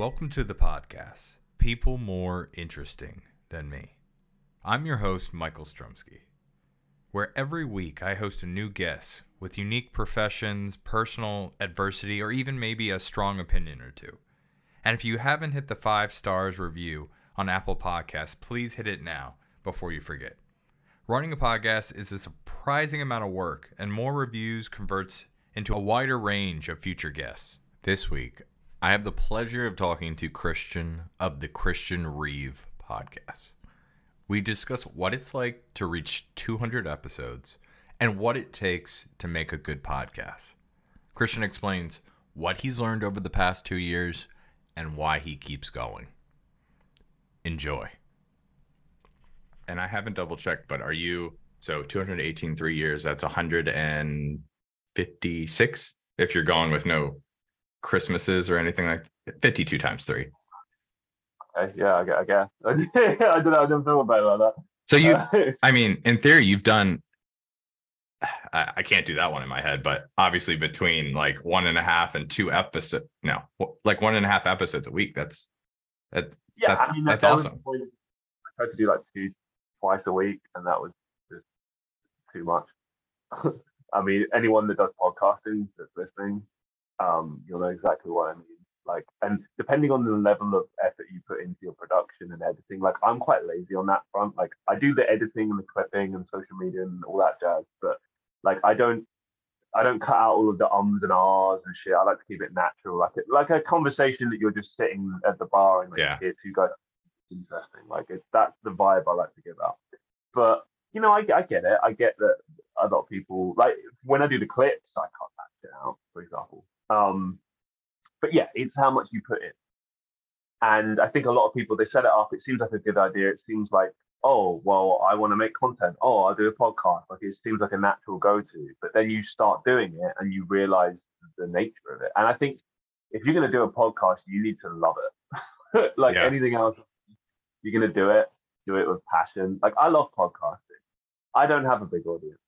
Welcome to the podcast, People More Interesting Than Me. I'm your host, Michael Strumsky, where every week I host a new guest with unique professions, personal adversity, or even maybe a strong opinion or two. And if you haven't hit the five stars review on Apple Podcasts, please hit it now before you forget. Running a podcast is a surprising amount of work, and more reviews converts into a wider range of future guests. This week, I have the pleasure of talking to Christian of the Christian Reeve podcast. We discuss what it's like to reach 200 episodes and what it takes to make a good podcast. Christian explains what he's learned over the past two years and why he keeps going. Enjoy. And I haven't double checked, but are you so 218 three years? That's 156 if you're going with no Christmases or anything like 52 times three. Okay, yeah, I guess. I, guess. I don't know. I didn't feel about that. So you, uh, I mean, in theory, you've done. I, I can't do that one in my head, but obviously between like one and a half and two episodes, no, like one and a half episodes a week. That's that. Yeah, that's, I mean, that's that awesome. Was, I tried to do like two, twice a week, and that was just too much. I mean, anyone that does podcasting that's listening, um, you'll know exactly what I mean. Like, and depending on the level of effort you put into your production and editing, like I'm quite lazy on that front. Like, I do the editing and the clipping and social media and all that jazz, but like I don't, I don't cut out all of the ums and ahs and shit. I like to keep it natural, like it, like a conversation that you're just sitting at the bar and like Yeah. hear two guys. Interesting. Like it's that's the vibe I like to give out. But you know, I, I get it. I get that a lot of people like when I do the clips, I cut that shit out, for example. Um, but yeah, it's how much you put in. And I think a lot of people they set it up. It seems like a good idea. It seems like, oh, well, I want to make content. Oh, I'll do a podcast. Like it seems like a natural go-to. But then you start doing it and you realize the nature of it. And I think if you're going to do a podcast, you need to love it. like Yeah. anything else, you're going to do it. Do it with passion. Like I love podcasting. I don't have a big audience.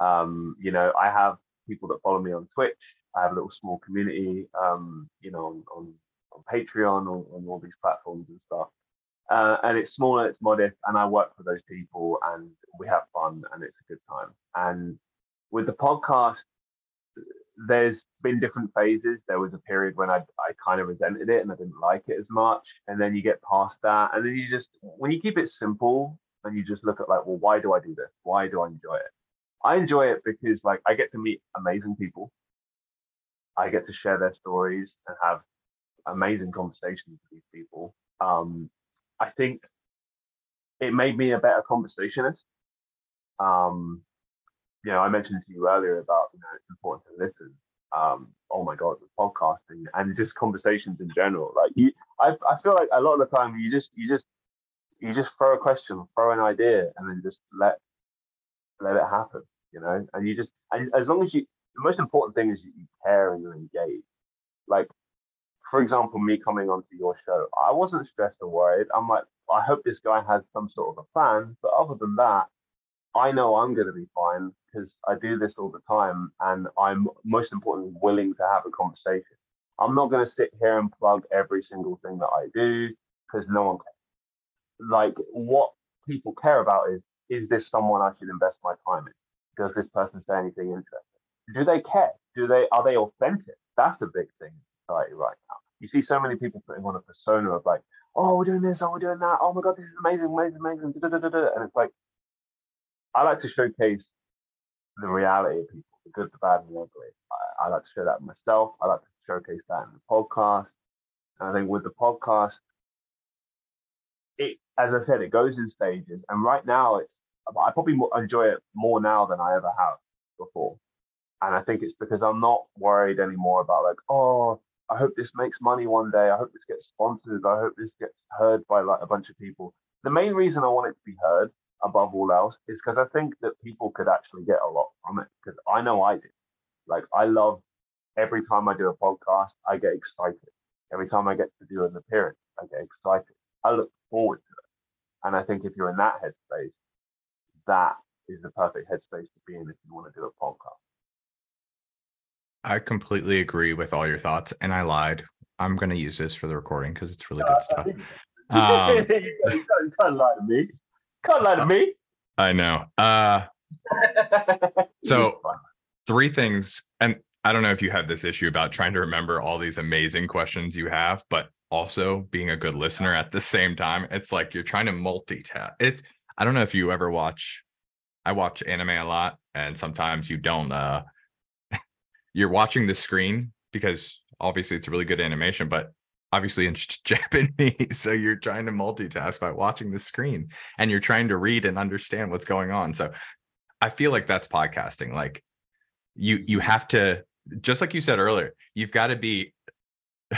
Um, you know, I have people that follow me on Twitch. I have a little small community, um, you know, on, on, on Patreon, on, on all these platforms and stuff. Uh, and it's small and it's modest, and I work for those people, and we have fun, and it's a good time. And with the podcast, there's been different phases. There was a period when I I kind of resented it and I didn't like it as much, and then you get past that, and then you just when you keep it simple and you just look at like, well, why do I do this? Why do I enjoy it? I enjoy it because like I get to meet amazing people. I get to share their stories and have amazing conversations with these people. Um, I think it made me a better conversationist. Um, you know, I mentioned to you earlier about you know it's important to listen. Um, oh my god, with podcasting and just conversations in general. Like you, I, I feel like a lot of the time you just you just you just throw a question, throw an idea, and then just let let it happen. You know, and you just and as long as you, the most important thing is you, care and you're engaged. Like, for example, me coming onto your show, I wasn't stressed or worried. I'm like, I hope this guy has some sort of a plan. But other than that, I know I'm going to be fine because I do this all the time, and I'm most importantly willing to have a conversation. I'm not going to sit here and plug every single thing that I do because no one cares. Like, what people care about is is this someone I should invest my time in? Does this person say anything interesting? Do they care? Do they are they authentic? That's a big thing in society right now. You see so many people putting on a persona of like, oh, we're doing this, oh, we're doing that, oh my god, this is amazing, amazing, amazing, and it's like, I like to showcase the reality of people, the good, the bad, and the ugly. I, I like to show that myself. I like to showcase that in the podcast. And I think with the podcast, it, as I said, it goes in stages. And right now, it's I probably enjoy it more now than I ever have before. And I think it's because I'm not worried anymore about like, oh, I hope this makes money one day. I hope this gets sponsored. I hope this gets heard by like a bunch of people. The main reason I want it to be heard above all else is because I think that people could actually get a lot from it. Because I know I did. Like I love every time I do a podcast, I get excited. Every time I get to do an appearance, I get excited. I look forward to it. And I think if you're in that headspace, that is the perfect headspace to be in if you want to do a podcast. I completely agree with all your thoughts, and I lied I'm gonna use this for the recording because it's really good stuff. Um, you can't, you can't lie to me. Can't lie to me. I know. Uh, So- three things, and I don't know if you have this issue about trying to remember all these amazing questions you have, but also being a good listener at the same time. It's like you're trying to multitask. It's I don't know if you ever watch. I watch anime a lot, and sometimes you don't. uh You're watching the screen because obviously it's a really good animation, but obviously in Japanese, so you're trying to multitask by watching the screen, and you're trying to read and understand what's going on. So I feel like that's podcasting. Like you you have to just like you said earlier, you've got to be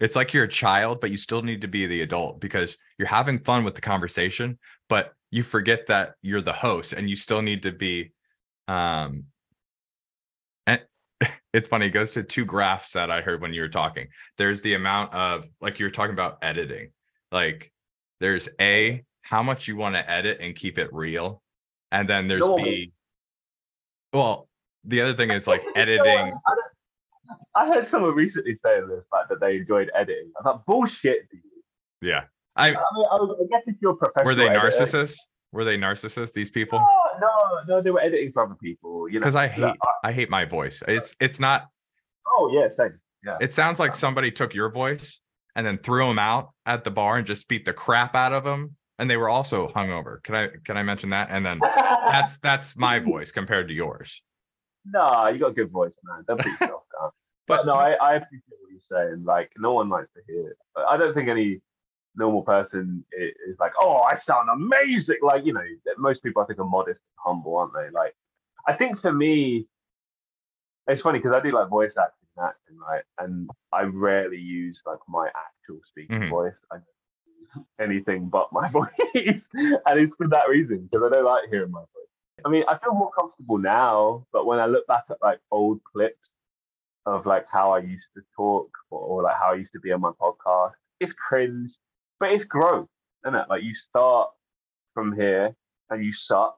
it's like you're a child, but you still need to be the adult because you're having fun with the conversation, but you forget that you're the host and you still need to be um it's funny, it goes to two graphs that I heard when you were talking. There's the amount of like you were talking about editing. Like there's A, how much you want to edit and keep it real. And then there's No. B. Well, the other thing is like editing. I, heard someone recently saying this, like that they enjoyed editing. I thought bullshit. Yeah. I I mean, I, guess if you're a professional, were they editor- narcissists? Were they narcissists, these people? No, no, no, they were editing for other people. You know, Because I like, hate uh, I hate my voice. It's it's not oh yeah, same. Yeah. it sounds like somebody took your voice and then threw them out at the bar and just beat the crap out of them. And they were also hungover. Can I can I mention that? And then that's that's my voice compared to yours. Nah, you got a good voice, man. Don't put yourself down. But But no, I, I appreciate what you're saying. Like, no one likes to hear it. I don't think any normal person is like, oh, I sound amazing. Like, you know, most people I think are modest and humble, aren't they? Like, I think for me, it's funny because I do like voice acting and acting, right? And I rarely use like my actual speaking Mhm. voice. I use anything but my voice, and it's for that reason because I don't like hearing my voice. I mean, I feel more comfortable now, but when I look back at like old clips of like how I used to talk or, or like how I used to be on my podcast, it's cringe, but it's growth, isn't it? Like you start from here and you suck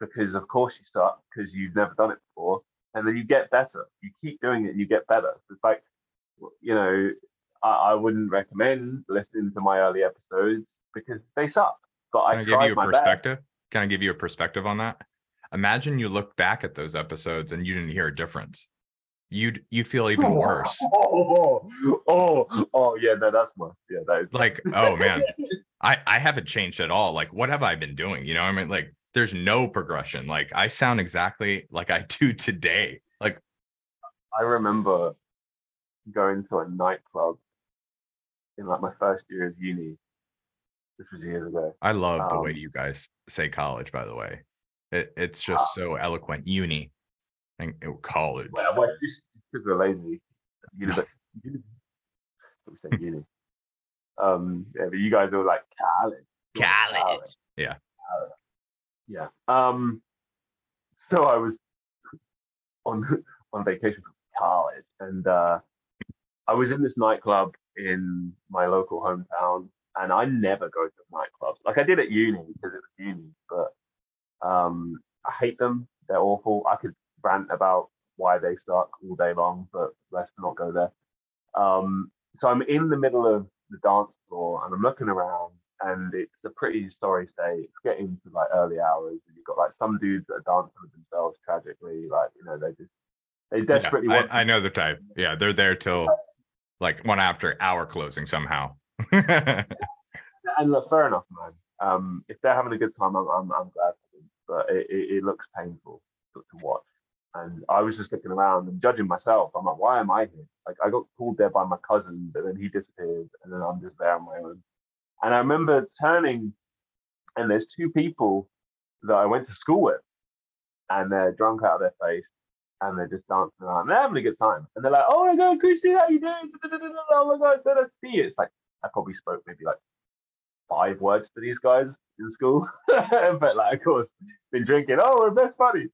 because of course you suck because you've never done it before, and then you get better. You keep doing it and you get better. So it's like, you know, I, I wouldn't recommend listening to my early episodes because they suck. But Can I, I, give you a my best. perspective? Can I give you a perspective on that? Imagine you look back at those episodes and you didn't hear a difference. You'd you'd feel even worse. Oh, oh, oh, oh, yeah, no, that's worse. Yeah, that is. Like, oh man, I I haven't changed at all. Like, what have I been doing? You know, I mean, like, there's no progression. Like, I sound exactly like I do today. Like, I remember going to a nightclub in like my first year of uni. This was years ago. I love the way Um, you guys say college. By the way, it it's just so eloquent. Uni and oh, college. Well, well just because we're lazy. University. we say uni. Um, yeah, but you guys are like college. College. Yeah. Yeah. Um, so I was on on vacation from college, and uh, I was in this nightclub in my local hometown, and I never go to nightclubs. Like I did at uni because it was uni, but um, I hate them. They're awful. I could rant about why they suck all day long, but let's not go there. Um, so I'm in the middle of the dance floor, and I'm looking around, and it's a pretty sorry state. It's getting to like early hours, and you've got like some dudes that are dancing with themselves tragically, like you know they just they Yeah, desperately want. I, I know the type. Yeah, they're there till like one after hour closing somehow. and look, fair enough, man. Um, if they're having a good time, I'm I'm, I'm glad for them, but it, it, it looks painful to, to watch. And I was just looking around and judging myself. I'm like, why am I here? Like I got called there by my cousin, but then he disappeared, and then I'm just there on my own. And I remember turning, and there's two people that I went to school with, and they're drunk out of their face, and they're just dancing around. They're having a good time, and they're like, "Oh my god, Christy, how you doing? Oh my god, so nice to see you." It's like I probably spoke maybe like five words to these guys in school, but like of course, been drinking. Oh, we're best buddies.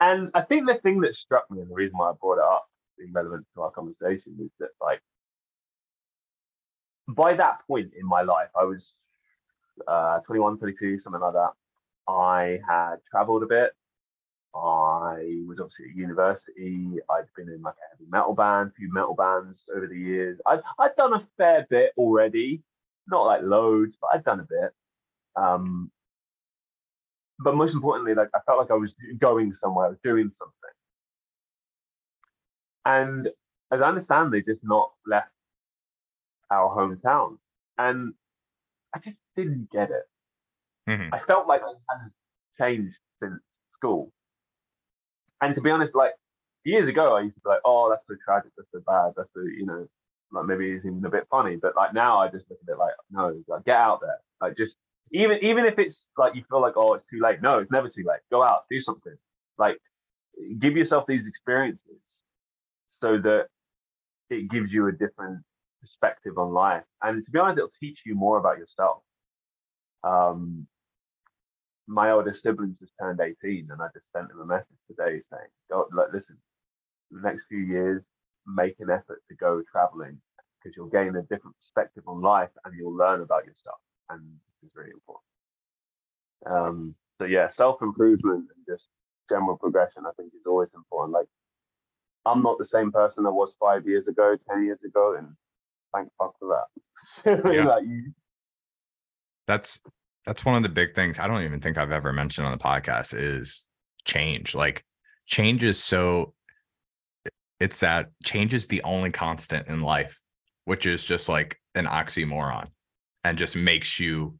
And I think the thing that struck me, and the reason why I brought it up, being relevant to our conversation, is that like by that point in my life, I was uh, 21, 22, something like that. I had traveled a bit. I was obviously at university. I'd been in like a heavy metal band, a few metal bands over the years. I'd, I'd done a fair bit already, not like loads, but I'd done a bit. Um, but most importantly, like I felt like I was going somewhere, I was doing something. And as I understand, they just not left our hometown, and I just didn't get it. Mhm. I felt like I hadn't changed since school. And to be honest, like years ago, I used to be like, "Oh, that's so tragic, that's so bad, that's so you know, like maybe it's even a bit funny." But like now, I just look at it like, no, like get out there, like just even even if it's like you feel like, oh, it's too late. No, it's never too late. Go out, do something. Like give yourself these experiences so that it gives you a different perspective on life. And to be honest, it'll teach you more about yourself. Um, my oldest sibling just turned 18, and I just sent him a message today saying, "Go, like, listen, the next few years, make an effort to go traveling because you'll gain a different perspective on life and you'll learn about yourself, and is really important." Um, so yeah, self improvement and just general progression, I think, is always important. Like, I'm not the same person I was five years ago, ten years ago, and thank fuck for that. Yeah. like, you, that's that's one of the big things i don't even think i've ever mentioned on the podcast is change like change is so it's that change is the only constant in life which is just like an oxymoron and just makes you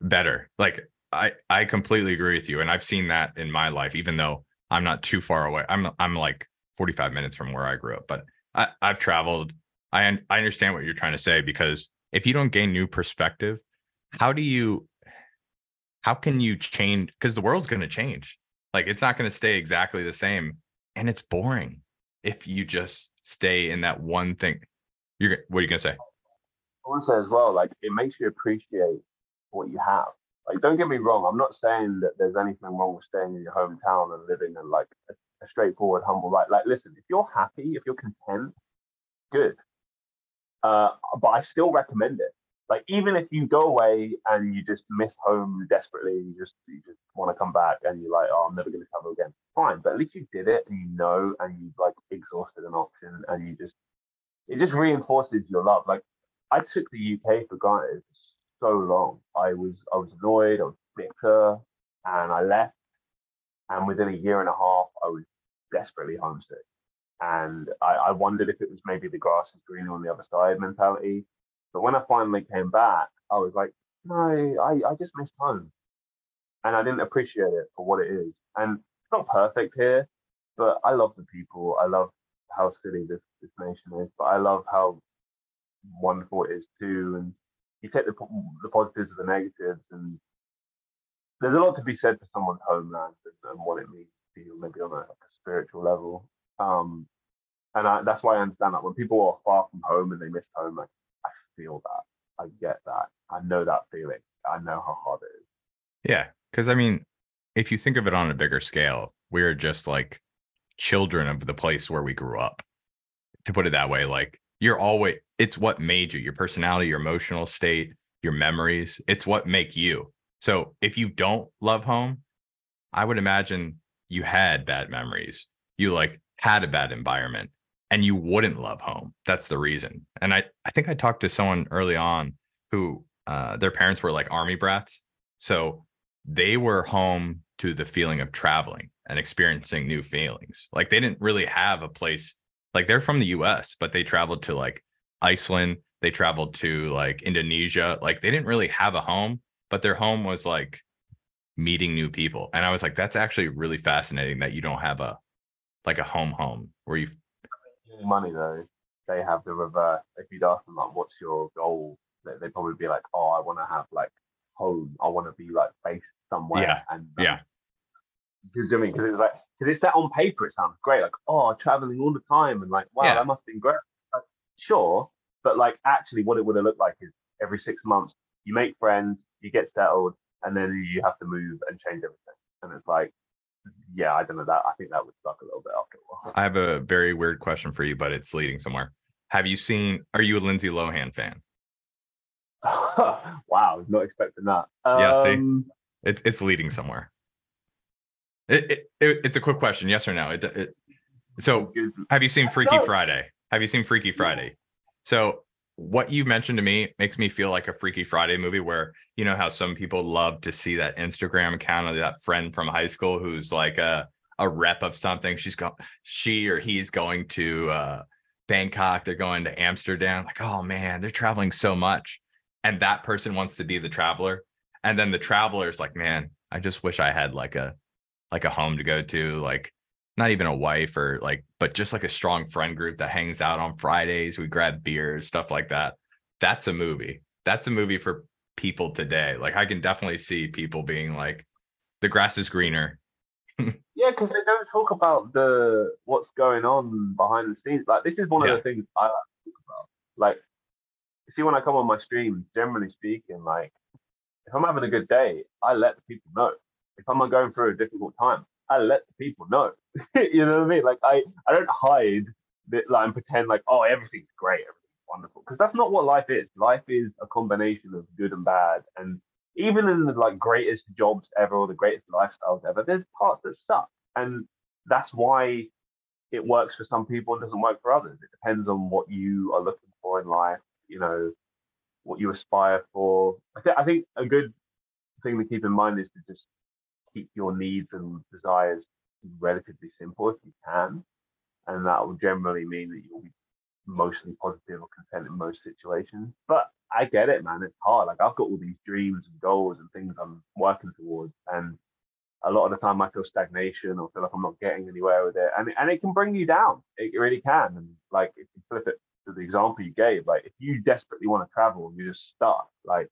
better. Like i i completely agree with you and i've seen that in my life even though i'm not too far away. I'm i'm like 45 minutes from where i grew up but i i've traveled. I i understand what you're trying to say because if you don't gain new perspective how do you how can you change because the world's going to change. Like it's not going to stay exactly the same and it's boring if you just stay in that one thing. You're what are you going to say? I want to say as well, like it makes you appreciate what you have. Like, don't get me wrong, I'm not saying that there's anything wrong with staying in your hometown and living in like a, a straightforward, humble life. Like, listen, if you're happy, if you're content, good. Uh, but I still recommend it. Like, even if you go away and you just miss home desperately, you just you just want to come back and you're like, oh, I'm never going to travel again. Fine, but at least you did it and you know, and you like exhausted an option, and you just it just reinforces your love. Like I took the UK for granted so long. I was I was annoyed, I was bitter, and I left. And within a year and a half, I was desperately homesick. And I, I wondered if it was maybe the grass is greener on the other side mentality. But when I finally came back, I was like, no, I, I just missed home. And I didn't appreciate it for what it is. And it's not perfect here, but I love the people. I love how silly this, this nation is, but I love how wonderful it is too. And you take the, the positives and the negatives, and there's a lot to be said for someone's homeland and, and what it means to you, maybe on a, like a spiritual level. Um, and I, that's why I understand that when people are far from home and they miss home, like, I feel that. I get that. I know that feeling. I know how hard it is. yeah because i mean if you think of it on a bigger scale we're just like children of the place where we grew up to put it that way like you're always it's what made you your personality your emotional state your memories it's what make you. So if you don't love home i would imagine you had bad memories. You like had a bad environment and you wouldn't love home. That's the reason. And i i think i talked to someone early on who uh their parents were like army brats. So they were home to the feeling of traveling and experiencing new feelings. Like they didn't really have a place like they're from the US, but they traveled to like Iceland, they traveled to like Indonesia. Like they didn't really have a home, but their home was like meeting new people. And I was like, that's actually really fascinating that you don't have a like a home home where you money though, they have the reverse. If you'd ask them like, "What's your goal?" they- They'd probably be like, "Oh, I want to have like home. I want to be like based somewhere." Yeah, And um, yeah. Do you know what I mean? Because it's like, because it's that on paper, it sounds great. Like, oh, traveling all the time, and like, wow, Yeah. that must have been great. Sure, but like, actually, what it would have looked like is every six months you make friends, you get settled, and then you have to move and change everything. And it's like, yeah, I don't know that. I think that would suck a little bit after a while. I have a very weird question for you, but it's leading somewhere. Have you seen are you a Lindsay Lohan fan? wow, not expecting that. Yeah, see? Um, It, it's leading somewhere. It, it, it, it's a quick question, yes or no? It, it, so, have you seen Freaky Friday? Have you seen Freaky Friday? So, what you mentioned to me makes me feel like a Freaky Friday movie where you know how some people love to see that Instagram account of that friend from high school who's like a a rep of something. She's got she or he's going to uh, Bangkok. They're going to Amsterdam. Like, oh man, they're traveling so much, and that person wants to be the traveler, and then the traveler's like, man, I just wish I had like a like a home to go to, like not even a wife or like, but just like a strong friend group that hangs out on Fridays. We grab beers, stuff like that. That's a movie. That's a movie for people today. Like I can definitely see people being like, the grass is greener. yeah, because they don't talk about the what's going on behind the scenes. Like this is one yeah. of the things I like to talk about. Like, see, when I come on my streams, generally speaking, like if I'm having a good day, I let the people know. If I'm going through a difficult time, I let the people know. you know what I mean? Like I, I don't hide that like and pretend like, oh, everything's great, everything's wonderful. Because that's not what life is. Life is a combination of good and bad. And even in the like greatest jobs ever or the greatest lifestyles ever, there's parts that suck. And that's why it works for some people and doesn't work for others. It depends on what you are looking for in life, you know, what you aspire for. I, th- I think a good thing to keep in mind is to just keep your needs and desires relatively simple if you can. And that will generally mean that you'll be mostly positive or content in most situations. But I get it, man. It's hard. Like I've got all these dreams and goals and things I'm working towards. And a lot of the time I feel stagnation or feel like I'm not getting anywhere with it. And and it can bring you down. It really can. And like if you flip it to the example you gave, like if you desperately want to travel you're just stuck, like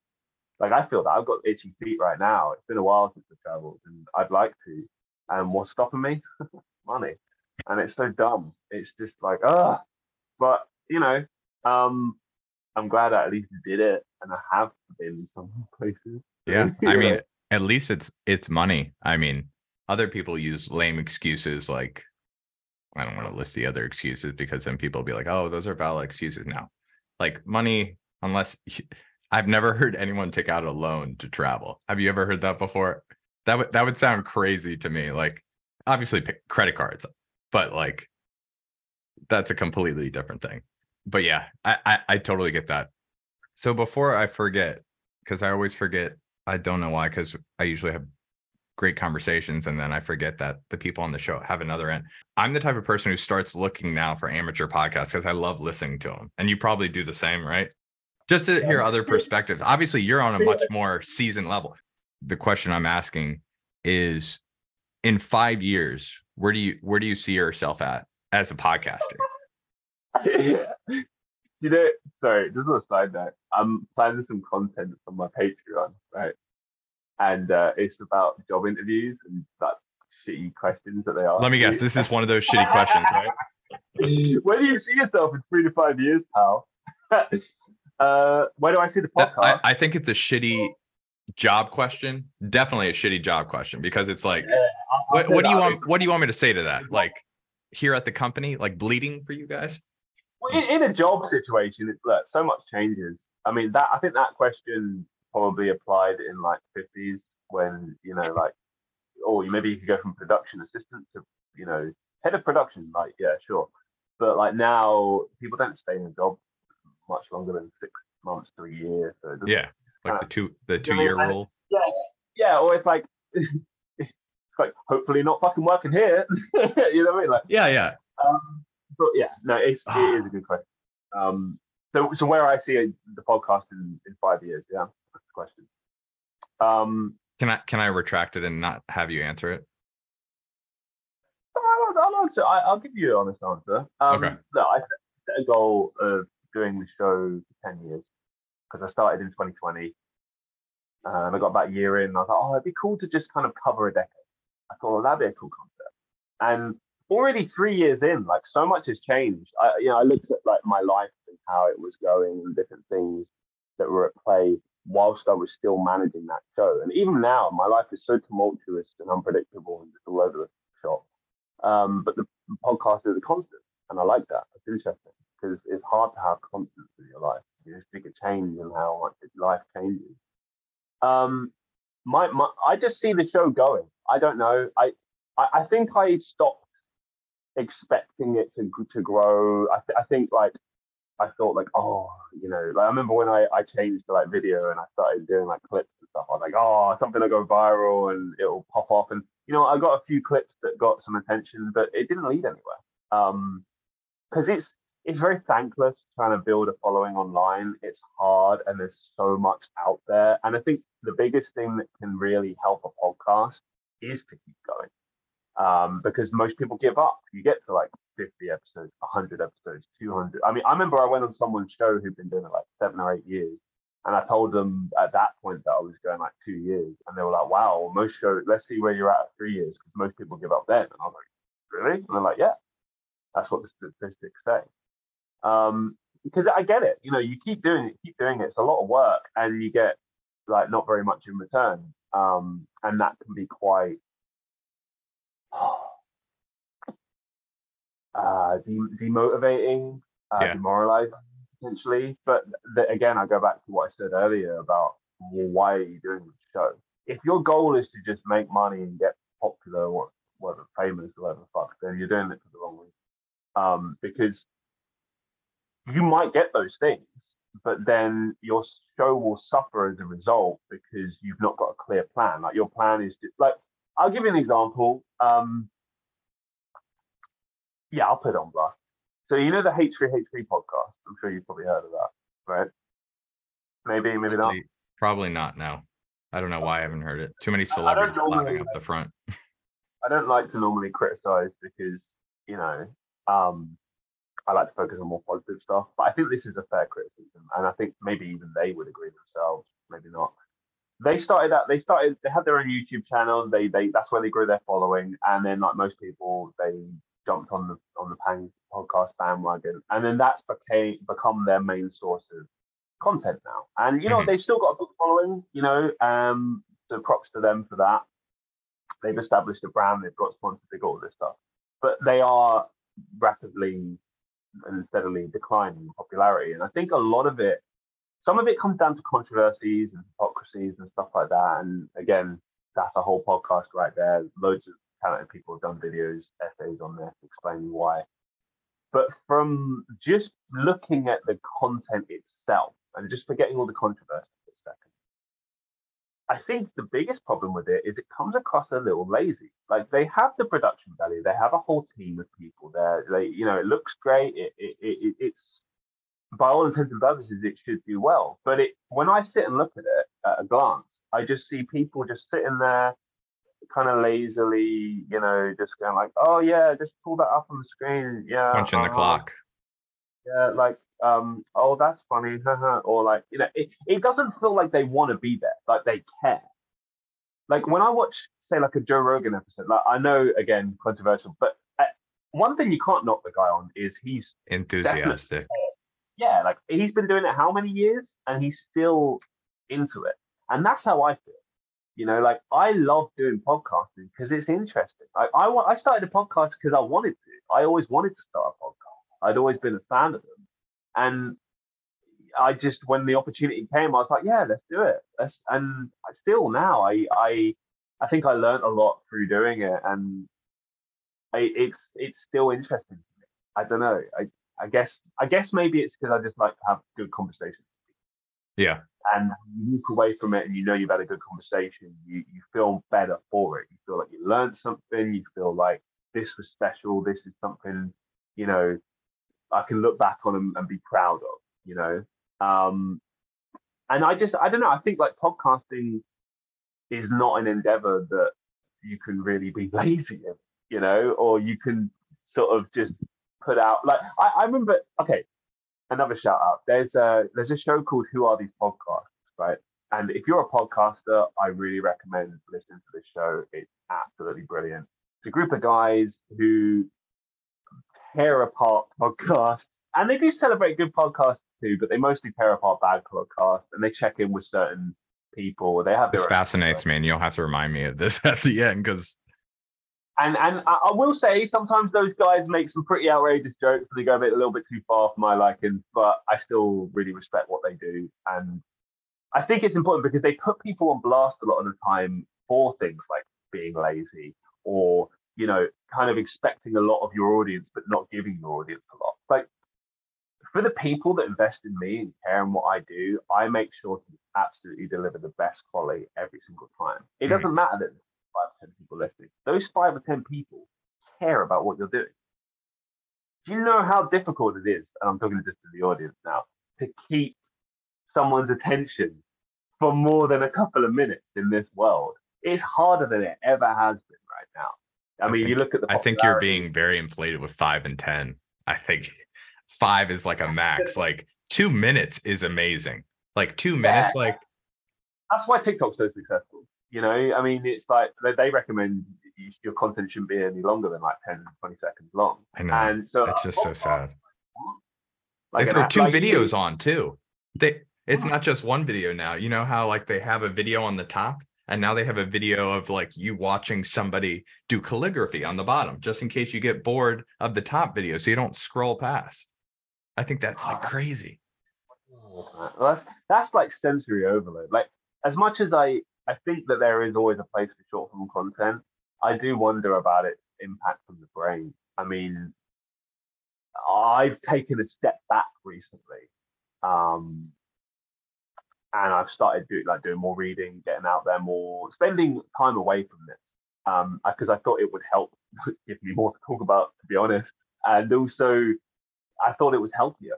like I feel that I've got itchy feet right now. It's been a while since I traveled, and I'd like to. And what's stopping me? Money. And it's so dumb. It's just like ah. But you know, um, I'm glad I at least did it, and I have been in some places. Yeah, I mean, at least it's it's money. I mean, other people use lame excuses like I don't want to list the other excuses because then people will be like, "Oh, those are valid excuses." Now, like money, unless I've never heard anyone take out a loan to travel. Have you ever heard that before? That would that would sound crazy to me. Like obviously credit cards, but like that's a completely different thing. But yeah, I I, I totally get that. So before I forget, because I always forget, I don't know why, because I usually have great conversations and then I forget that the people on the show have another end. I'm the type of person who starts looking now for amateur podcasts because I love listening to them. And you probably do the same, right? Just to hear other perspectives. Obviously, you're on a much more seasoned level. The question I'm asking is in five years, where do you where do you see yourself at as a podcaster? yeah. You know, sorry, just on a side note, I'm planning some content for my Patreon, right? And uh, it's about job interviews and that shitty questions that they ask. Let me guess, this is one of those shitty questions, right? Where do you see yourself in three to five years, pal? Uh, where do I see the podcast? I, I, think it's a shitty job question. Definitely a shitty job question because it's like, yeah, what, what do you want? What do you want me to say to that? Like here at the company, like bleeding for you guys? Well, in, in a job situation, it's look, so much changes. I mean, that I think that question probably applied in like 50s when you know, like, or maybe you could go from production assistant to you know head of production. Like, yeah, sure. But like now, people don't stay in a job much longer than six months to a year. So yeah, like the two the two year rule. Yeah, yeah, or it's like it's like hopefully not fucking working here. you know what I mean? Like yeah, yeah. Um, but yeah, no, it's it is a good question. Um, so so where I see the podcast in, in five years, yeah, that's the question. Um, can I can I retract it and not have you answer it? I'll, I'll answer. I, will give you an honest answer. Um, okay. No, I set a goal of doing the show for 10 years because I started in 2020 and I got about a year in. And I thought, oh, it'd be cool to just kind of cover a decade. I thought, well, that'd be a cool concept. And already three years in, like so much has changed. I, you know, I looked at like my life and how it was going and different things that were at play whilst I was still managing that show. And even now, my life is so tumultuous and unpredictable and just all over the shop. Um, but the podcast is a constant, and I like that. It's interesting because it's hard to have constants in your life. You just think a change in how life changes. Um, my, my, I just see the show going. I don't know. I I, I think I stopped expecting it to to grow. I, th- I think like I thought like, oh, you know, like I remember when I, I changed to like video and I started doing like clips and stuff. I was like, oh, something will go viral and it'll pop off. And you know, I got a few clips that got some attention, but it didn't lead anywhere. Um, because it's it's very thankless trying to build a following online. It's hard and there's so much out there. And I think the biggest thing that can really help a podcast is to keep going. Um, because most people give up. You get to like 50 episodes, 100 episodes, 200. I mean, I remember I went on someone's show who'd been doing it like seven or eight years. And I told them at that point that I was going like two years. And they were like, wow, most shows, let's see where you're at at three years. Because most people give up then. And I was like, really? And they're like, yeah, that's what the statistics say. Um, because I get it. You know, you keep doing it, keep doing it. It's a lot of work and you get like not very much in return. Um, and that can be quite uh, demotivating, uh, yeah. demoralizing potentially. But the, again, I go back to what I said earlier about well, why are you doing the show? If your goal is to just make money and get popular or whatever, famous or whatever fuck, then you're doing it for the wrong reason. Um, because you might get those things, but then your show will suffer as a result because you've not got a clear plan. Like your plan is just like I'll give you an example. Um, yeah, I'll put it on blast. So you know the H3H3 podcast? I'm sure you've probably heard of that, right? Maybe, maybe probably, not. Probably not. now. I don't know why I haven't heard it. Too many celebrities clapping up the front. I don't like to normally criticize because you know um, I like to focus on more positive stuff. But I think this is a fair criticism, and I think maybe even they would agree themselves. Maybe not they started out they started they had their own youtube channel they they that's where they grew their following and then like most people they jumped on the on the Pang podcast bandwagon and then that's became become their main source of content now and you know mm-hmm. they've still got a big following you know um so props to them for that they've established a brand they've got sponsors They've got all this stuff but they are rapidly and steadily declining in popularity and i think a lot of it some of it comes down to controversies and hypocrisies and stuff like that. And again, that's a whole podcast right there. Loads of talented people have done videos, essays on this explaining why. But from just looking at the content itself and just forgetting all the controversy I think the biggest problem with it is it comes across a little lazy. Like they have the production value, they have a whole team of people there. They, you know, it looks great. It, it, it, it's by all intents and purposes, it should do well. But it, when I sit and look at it at a glance, I just see people just sitting there, kind of lazily, you know, just going like, "Oh yeah, just pull that up on the screen." Yeah, punching uh-huh. the clock. Yeah, like, um, oh, that's funny, or like, you know, it, it doesn't feel like they want to be there, like they care. Like when I watch, say, like a Joe Rogan episode, like I know again controversial, but uh, one thing you can't knock the guy on is he's enthusiastic yeah, like he's been doing it how many years and he's still into it. And that's how I feel. You know, like I love doing podcasting because it's interesting. I, I I started a podcast because I wanted to. I always wanted to start a podcast. I'd always been a fan of them, and I just when the opportunity came, I was like, yeah, let's do it. Let's, and still now, I I I think I learned a lot through doing it, and I, it's it's still interesting to me. I don't know. I I guess I guess maybe it's because I just like to have good conversations. Yeah. And you move away from it and you know you've had a good conversation, you, you feel better for it. You feel like you learned something, you feel like this was special, this is something, you know, I can look back on and, and be proud of, you know. Um and I just I don't know, I think like podcasting is not an endeavor that you can really be lazy in, you know, or you can sort of just put out like I, I remember okay another shout out. There's a there's a show called who are these podcasts right? And if you're a podcaster i really recommend listening to this show. It's absolutely brilliant. It's a group of guys who tear apart podcasts. And they do celebrate good podcasts too but they mostly tear apart bad podcasts and they check in with certain people. They have this fascinates me and you'll have to remind me of this at the end because and and I, will say sometimes those guys make some pretty outrageous jokes and they go a bit a little bit too far for my liking, but I still really respect what they do. And I think it's important because they put people on blast a lot of the time for things like being lazy or you know, kind of expecting a lot of your audience, but not giving your audience a lot. Like for the people that invest in me and care in what I do, I make sure to absolutely deliver the best quality every single time. It Mhm. doesn't matter that there's five or 10 people listening. Those five or 10 people care about what you're doing. Do you know how difficult it is? And I'm talking just to the audience now to keep someone's attention for more than a couple of minutes in this world. It's harder than it ever has been right now. I I mean, you look at the. I think you're being very inflated with five and ten. I think five is like a max. Like two minutes is amazing. Like two minutes, like That's why TikTok's so successful. You know, I mean, it's like they, they recommend you, your content shouldn't be any longer than like 10, 20 seconds long. I know. And so It's just so sad. Like they throw two like videos on too. They it's not just one video now. You know how like they have a video on the top and now they have a video of like you watching somebody do calligraphy on the bottom, just in case you get bored of the top video, so you don't scroll past. I think that's like Ah. crazy. That's that's like sensory overload. Like as much as I I think that there is always a place for short form content, I do wonder about its impact on the brain. I mean, I've taken a step back recently, um, and I've started doing like doing more reading, getting out there more, spending time away from this, um, because I thought it would help give me more to talk about, to be honest, and also I thought it was healthier.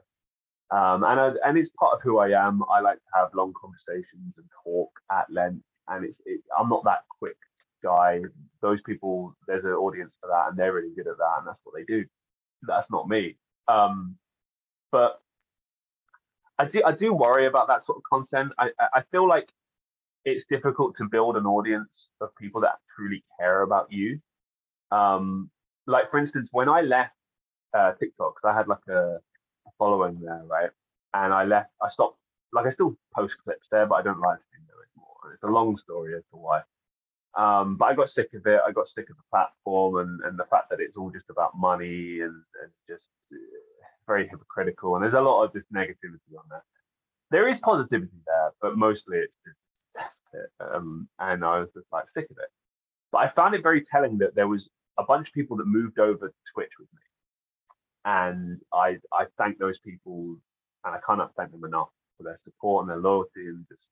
Um, and I, and it's part of who I am. I like to have long conversations and talk at length, and it's it, I'm not that quick guy. Those people, there's an audience for that, and they're really good at that, and that's what they do. That's not me. Um, but I do I do worry about that sort of content. I I- feel like it's difficult to build an audience of people that truly care about you. Um, like for instance, when I left uh, TikTok, I had like a following there, right? And I left, I stopped, like I still post clips there, but I don't live stream there anymore. And it's a long story as to why. Um, but I got sick of it. I got sick of the platform and, and the fact that it's all just about money and, and just very hypocritical. And there's a lot of just negativity on there. There is positivity there, but mostly it's just um, and I was just like sick of it. But I found it very telling that there was a bunch of people that moved over to Twitch with me and I I thank those people, and I cannot thank them enough for their support and their loyalty and just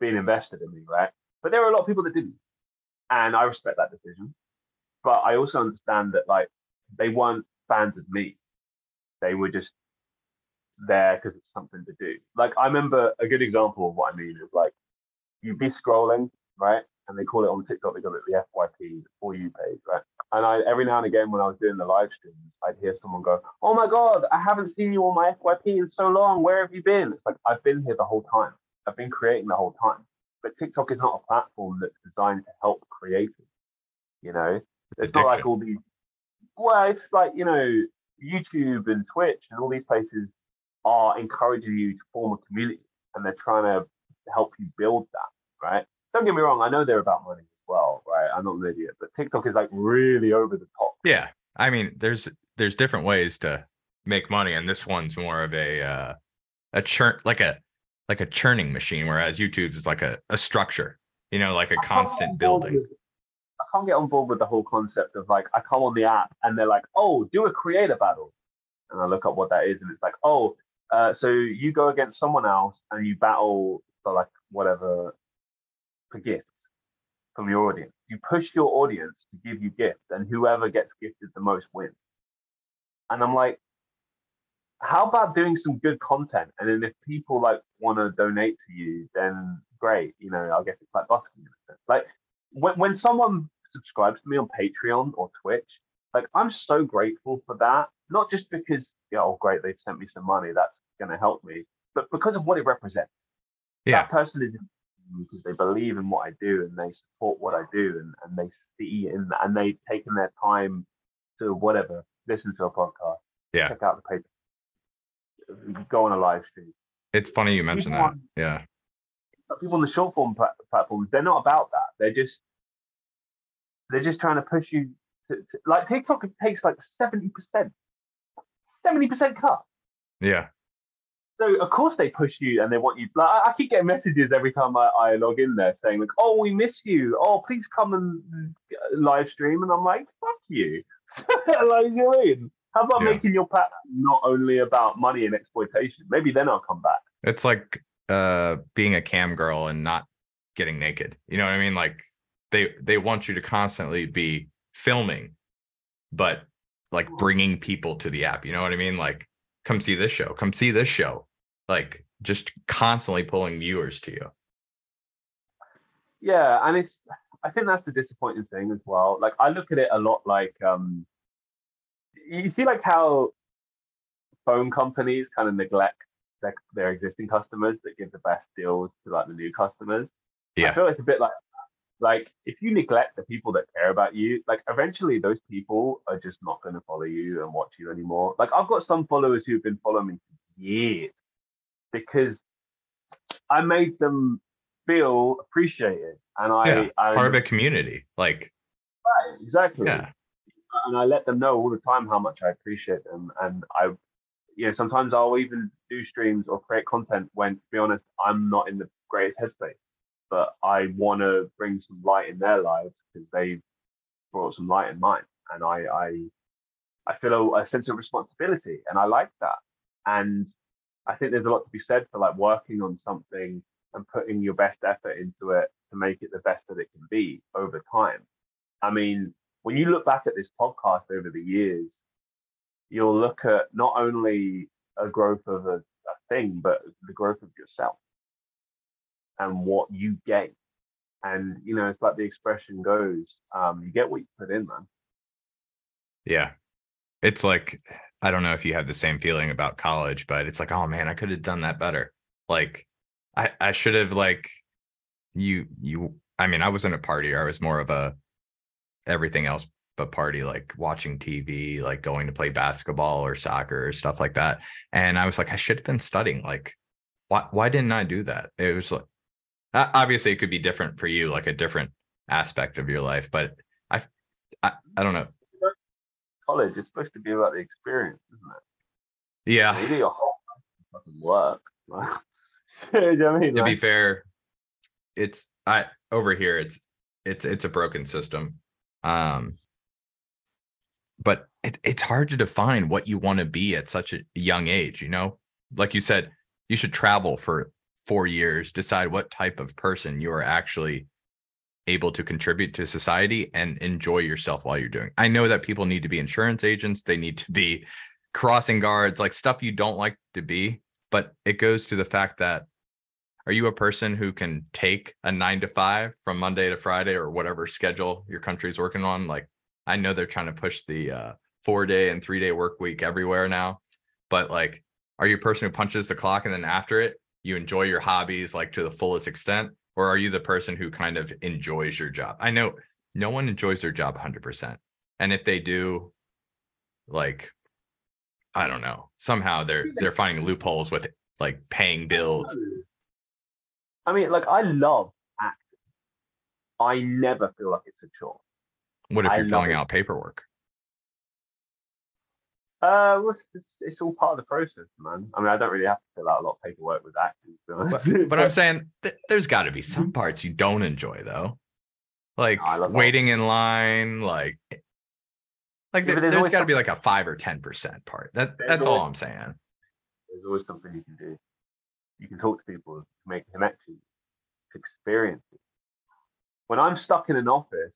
being invested in me, right? But there are a lot of people that didn't, and I respect that decision. But I also understand that like they weren't fans of me; they were just there because it's something to do. Like I remember a good example of what I mean is like you'd be scrolling, right? And they call it on TikTok, they call it the FYP, the For You page, right? And I every now and again when I was doing the live streams, I'd hear someone go, "Oh my god, I haven't seen you on my FYP in so long. Where have you been?" It's like I've been here the whole time. I've been creating the whole time. But TikTok is not a platform that's designed to help creators. You know, it's not like all these. Well, it's like you know, YouTube and Twitch and all these places are encouraging you to form a community, and they're trying to help you build that, right? Don't get me wrong. I know they're about money as well, right? I'm not an idiot, but TikTok is like really over the top. Yeah. I mean, there's there's different ways to make money, and this one's more of a uh a churn like a like a churning machine, whereas YouTube's is like a, a structure, you know, like a I can't get on constant building. Can't get on board with the whole concept of like I come on the app and they're like, "Oh, do a creator battle," and I look up what that is, and it's like, "Oh, uh, so you go against someone else and you battle for like whatever for gifts from your audience. You push your audience to give you gifts, and whoever gets gifted the most wins." And I'm like, how about doing some good content? And then if people like want to donate to you, then great. You know, I guess it's like busking. Like when when someone subscribes to me on Patreon or Twitch, like I'm so grateful for that. Not just because, yeah, oh great, they've sent me some money, that's gonna help me, but because of what it represents. Yeah. That person is because they believe in what I do and they support what I do and, and they see in and they've taken their time to whatever, listen to a podcast, Yeah. check out the paper, go on a live stream. It's funny you mentioned that. on- Yeah. People on the short form pla- platforms, they're not about that. They're just they're just trying to push you to, to like TikTok takes like seventy percent, seventy percent cut. Yeah. So of course they push you and they want you. Like I, keep getting messages every time I, I log in there saying like, "Oh, we miss you. Oh, please come and live stream." And I'm like, "Fuck you!" like you in. How about Yeah. making your platform not only about money and exploitation? Maybe then I'll come back. It's like uh being a cam girl and not getting naked. You know what I mean? Like they they want you to constantly be filming, but like bringing people to the app. You know what I mean? Like come see this show, come see this show. Like just constantly pulling viewers to you. Yeah, and it's I think that's the disappointing thing as well. Like I look at it a lot like um you see like how phone companies kind of neglect their, their existing customers that give the best deals to like the new customers. Yeah. I feel it's a bit like like if you neglect the people that care about you, like eventually those people are just not going to follow you and watch you anymore. Like I've got some followers who've been following me for years because I made them feel appreciated, and I, Yeah, I Part of a community. Like, Right, exactly. yeah. And I let them know all the time how much I appreciate them. And I, you know, sometimes I'll even do streams or create content when, to be honest, I'm not in the greatest headspace. But I want to bring some light in their lives because they brought some light in mine. And I, I, I feel a, a sense of responsibility, and I like that. And I think there's a lot to be said for like working on something and putting your best effort into it to make it the best that it can be over time. I mean, when you look back at this podcast over the years, you'll look at not only a growth of a, a thing, but the growth of yourself and what you gain. And you know, it's like the expression goes, um, you get what you put in, man. Yeah. It's like I don't know if you have the same feeling about college, but it's like, oh man, I could have done that better. Like I I should have like you you I mean, I wasn't a partier. I was more of a everything else but party, like watching TV, like going to play basketball or soccer or stuff like that. And I was like, I should have been studying. Like, why why didn't I do that? It was like obviously it could be different for you, like a different aspect of your life, but I I, I don't know. College is supposed to be about the experience, isn't it? Yeah. You do your whole life doesn't work. You know I mean? to be fair it's i over here it's it's it's a broken system um but it, it's hard to define what you want to be at such a young age you know like you said you should travel for four years decide what type of person you are actually able to contribute to society and enjoy yourself while you're doing i know that people need to be insurance agents they need to be crossing guards like stuff you don't like to be but it goes to the fact that are you a person who can take a nine to five from Monday to Friday or whatever schedule your country's working on? Like, I know they're trying to push the uh, four day and three day work week everywhere now, but like, are you a person who punches the clock and then after it, you enjoy your hobbies like to the fullest extent? Or are you the person who kind of enjoys your job? I know no one enjoys their job 100%. And if they do, like, I don't know, somehow they're they're finding loopholes with like paying bills. I mean, like I love acting. I never feel like it's a chore. What if I you're filling it. out paperwork? Uh, well, it's, it's all part of the process, man. I mean, I don't really have to fill out a lot of paperwork with acting. Honest. But I'm saying th- there's got to be some parts you don't enjoy though, like all- waiting in line, like like Yeah, th- there's there's always got to be like a five or ten percent part. That that's all I'm saying. there's always something you can do. You can talk to people, make connections, experience it. When I'm stuck in an office,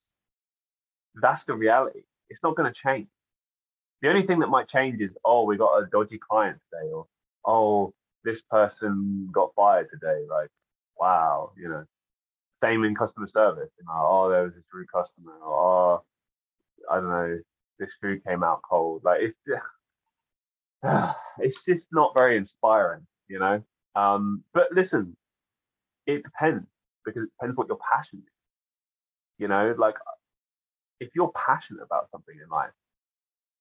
that's the reality. It's not going to change. The only thing that might change is, oh, we got a dodgy client today, or oh, this person got fired today. Like, wow, you know. Same in customer service. You know, oh, there was this rude customer, or oh, I don't know, this food came out cold. Like, it's it's just not very inspiring, you know. Um, but listen, it depends because it depends what your passion is. You know, like if you're passionate about something in life,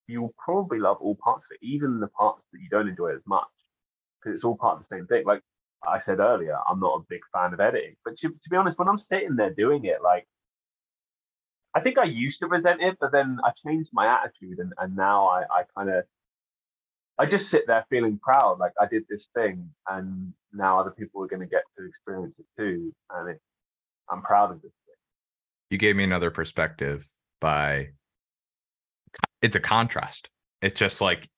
you will probably love all parts of it, even the parts that you don't enjoy as much, because it's all part of the same thing. Like I said earlier, I'm not a big fan of editing, but to, to be honest, when I'm sitting there doing it, like I think I used to resent it, but then I changed my attitude, and, and now I, I kind of I just sit there feeling proud, like I did this thing, and now other people are going to get to experience it too, and it, I'm proud of this thing. You gave me another perspective by it's a contrast. It's just like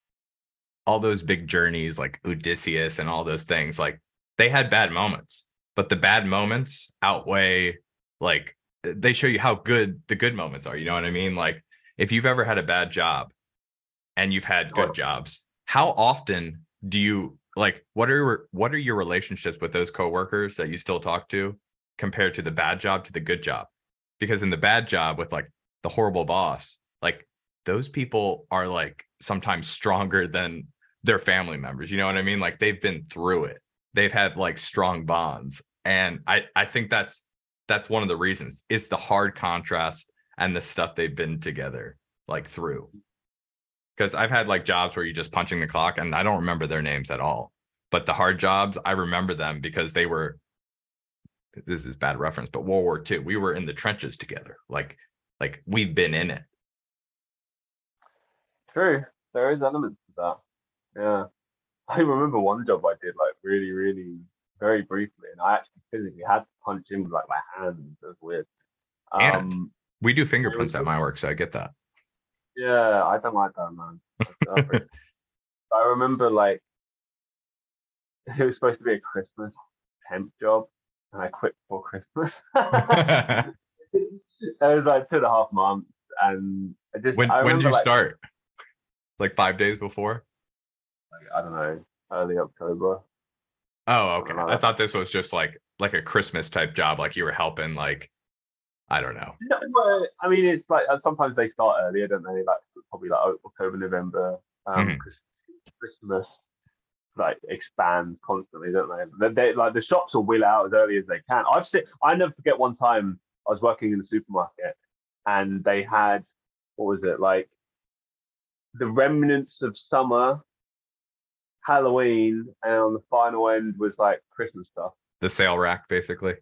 all those big journeys, like Odysseus and all those things, like they had bad moments, but the bad moments outweigh like they show you how good the good moments are. You know what I mean? Like if you've ever had a bad job and you've had good jobs, how often do you like what are what are your relationships with those coworkers that you still talk to compared to the bad job to the good job? Because in the bad job with like the horrible boss, like those people are like sometimes stronger than their family members. You know what I mean? Like they've been through it. They've had like strong bonds. And I I think that's that's one of the reasons. It's the hard contrast and the stuff they've been together like through. Because I've had like jobs where you're just punching the clock and I don't remember their names at all. But the hard jobs, I remember them because they were this is bad reference, but World War II, we were in the trenches together. Like, like we've been in it. True. There is elements to that. Yeah. I remember one job I did like really, really very briefly, and I actually physically had to punch in with like my hands. It was weird. And um, we do fingerprints at my work, so I get that. Yeah, I don't like that, man. I remember like it was supposed to be a Christmas temp job, and I quit before Christmas. it was like two and a half months, and I just. When I when did you like, start? Like five days before? I don't know, early October. Oh, okay. I thought this was just like like a Christmas type job, like you were helping, like I don't know. No, well, I mean, it's like uh, sometimes they start earlier, don't they? Like probably like October, November, um, mm-hmm. Christmas like expands constantly, don't they? they? Like the shops will wheel out as early as they can. I've seen. I never forget one time I was working in the supermarket and they had what was it like the remnants of summer Halloween, and on the final end was like Christmas stuff. The sale rack, basically.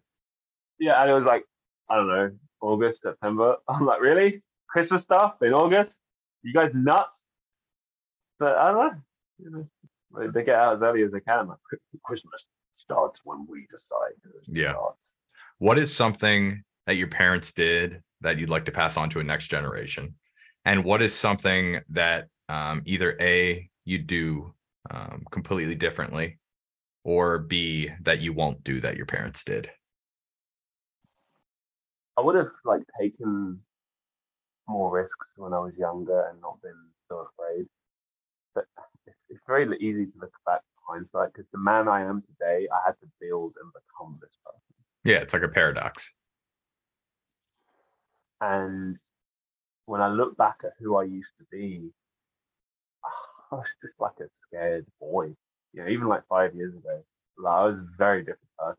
Yeah, and it was like I don't know, August, September. I'm like, really? Christmas stuff in August? You guys nuts? But I don't know. You know, they get out as early as they can. Like Christmas starts when we decide. Yeah. Starts. What is something that your parents did that you'd like to pass on to a next generation? And what is something that um, either A, you do um, completely differently, or B that you won't do that your parents did? I would have like taken more risks when I was younger and not been so afraid. But it's very easy to look back hindsight because the man I am today, I had to build and become this person. Yeah, it's like a paradox. And when I look back at who I used to be, I was just like a scared boy. You know, even like five years ago, like, I was a very different person.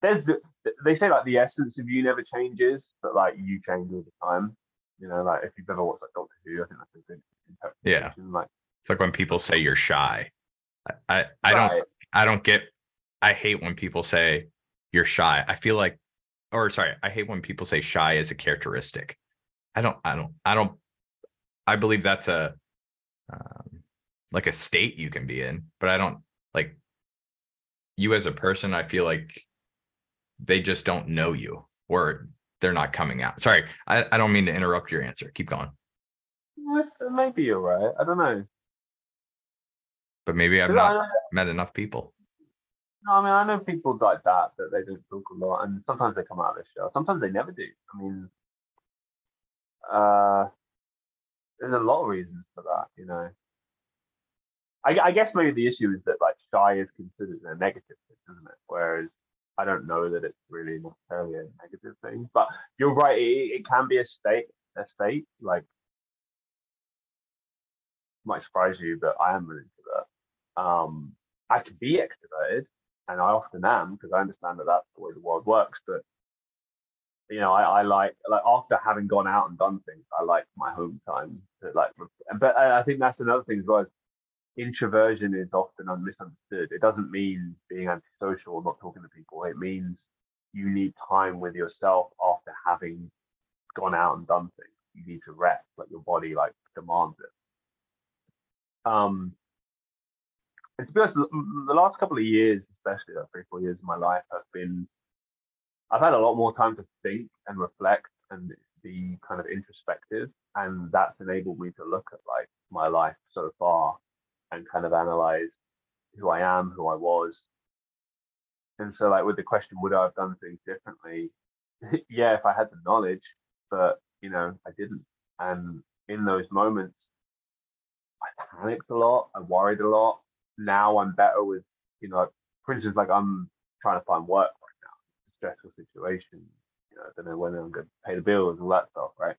There's the, they say like the essence of you never changes, but like you change all the time. You know, like if you've ever watched like Doctor Who, I think that's a good interpretation. Yeah. Like it's like when people say you're shy. I I, I right. don't I don't get I hate when people say you're shy. I feel like or sorry, I hate when people say shy is a characteristic. I don't I don't I don't I believe that's a um, like a state you can be in, but I don't like you as a person. I feel like they just don't know you or they're not coming out. Sorry, I, I don't mean to interrupt your answer. Keep going. Maybe you're right. I don't know. But maybe I've not met enough people. No, I mean I know people like that that they don't talk a lot, and sometimes they come out of the show. Sometimes they never do. I mean, uh, there's a lot of reasons for that, you know. I, I, guess maybe the issue is that like shy is considered a negative thing, isn't it? Whereas I don't know that it's really necessarily a negative thing. But you're right, it, it can be a state, a state. Like might surprise you, but I am into that. Um, I can be extroverted, and I often am because I understand that that's the way the world works. But you know, I, I, like like after having gone out and done things, I like my home time. To like, but I, I think that's another thing as well. Is introversion is often misunderstood. It doesn't mean being antisocial or not talking to people. It means you need time with yourself after having gone out and done things. You need to rest, like your body like demands it. Um, and to be honest, the last couple of years, especially like three, four years of my life, have been I've had a lot more time to think and reflect and be kind of introspective, and that's enabled me to look at like my life so far and kind of analyze who I am, who I was. And so, like with the question, would I have done things differently? yeah, if I had the knowledge, but you know, I didn't. And in those moments, I panicked a lot. I worried a lot. Now I'm better with, you know, for instance, like I'm trying to find work right now. It's a stressful situation. You know, I don't know when I'm going to pay the bills and all that stuff, right?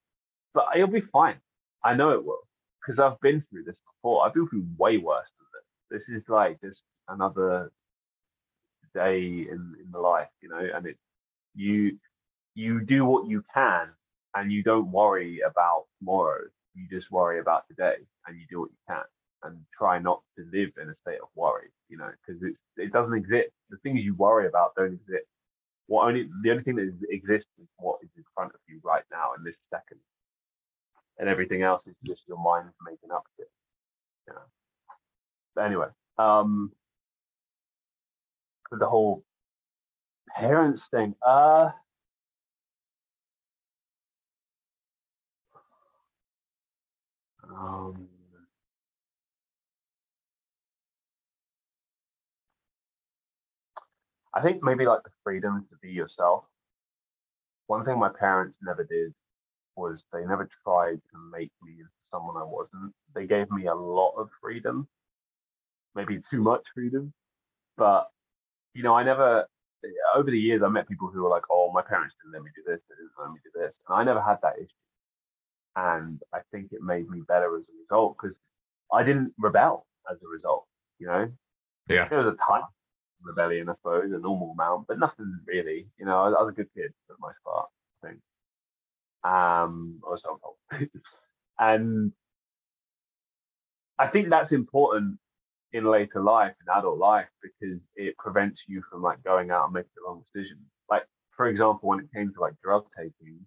But it'll be fine. I know it will because I've been through this before. I've been through way worse than this. This is like just another day in in the life, you know. And it's you you do what you can, and you don't worry about tomorrow. You just worry about today, and you do what you can, and try not to live in a state of worry, you know, because it's it doesn't exist. The things you worry about don't exist. What only the only thing that exists is what is in front of you right now in this second and everything else is just your mind making up shit. Know. But anyway, um, the whole parents thing. Uh, um, I think maybe like the freedom to be yourself. One thing my parents never did was they never tried to make me into someone I wasn't. They gave me a lot of freedom, maybe too much freedom, but you know, I never. Eh, over the years, I met people who were like, "Oh, my parents didn't let me do this, they didn't let me do this," and I never had that issue. And I think it made me better as a result because I didn't rebel as a result. You know, yeah, there was a time rebellion, I suppose, a normal amount, but nothing really. You know, I, I was a good kid for the most part. I think. Um, or so and I think that's important in later life, in adult life, because it prevents you from like going out and making the wrong decision. Like, for example, when it came to like drug taking,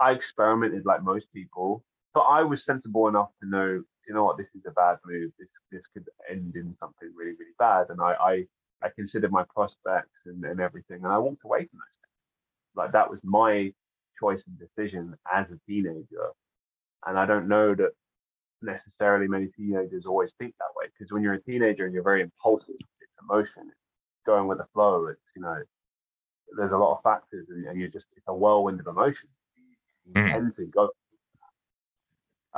I experimented like most people, but I was sensible enough to know, you know what, this is a bad move. This this could end in something really, really bad. And I I, I considered my prospects and, and everything, and I walked away from those things. Like that was my choice and decision as a teenager. And I don't know that necessarily many teenagers always think that way because when you're a teenager and you're very impulsive, it's emotion, it's going with the flow. It's you know, there's a lot of factors, and, and you're just it's a whirlwind of emotions. You, you mm. tend to go.